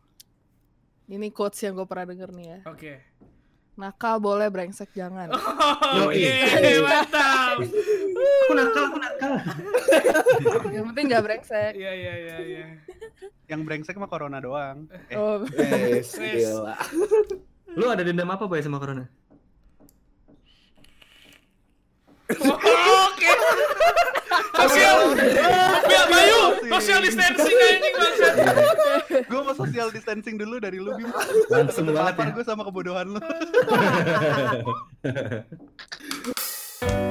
Ini quotes yang gue pernah denger nih ya. Oke. Nakal boleh brengsek jangan. Oh, Yoi. iya, mantap. Aku nakal, aku nakal. Yang penting nggak brengsek. Iya, iya, iya, iya. Yang brengsek mah corona doang. Eh, Oh, Yes, gila. Lu ada dendam apa boy sama corona? Oke. Sosial. Ya, Bayu, social distancing anjing bangsat. gue mau social distancing dulu dari lu Bim. Langsung banget ya. gue sama kebodohan lu.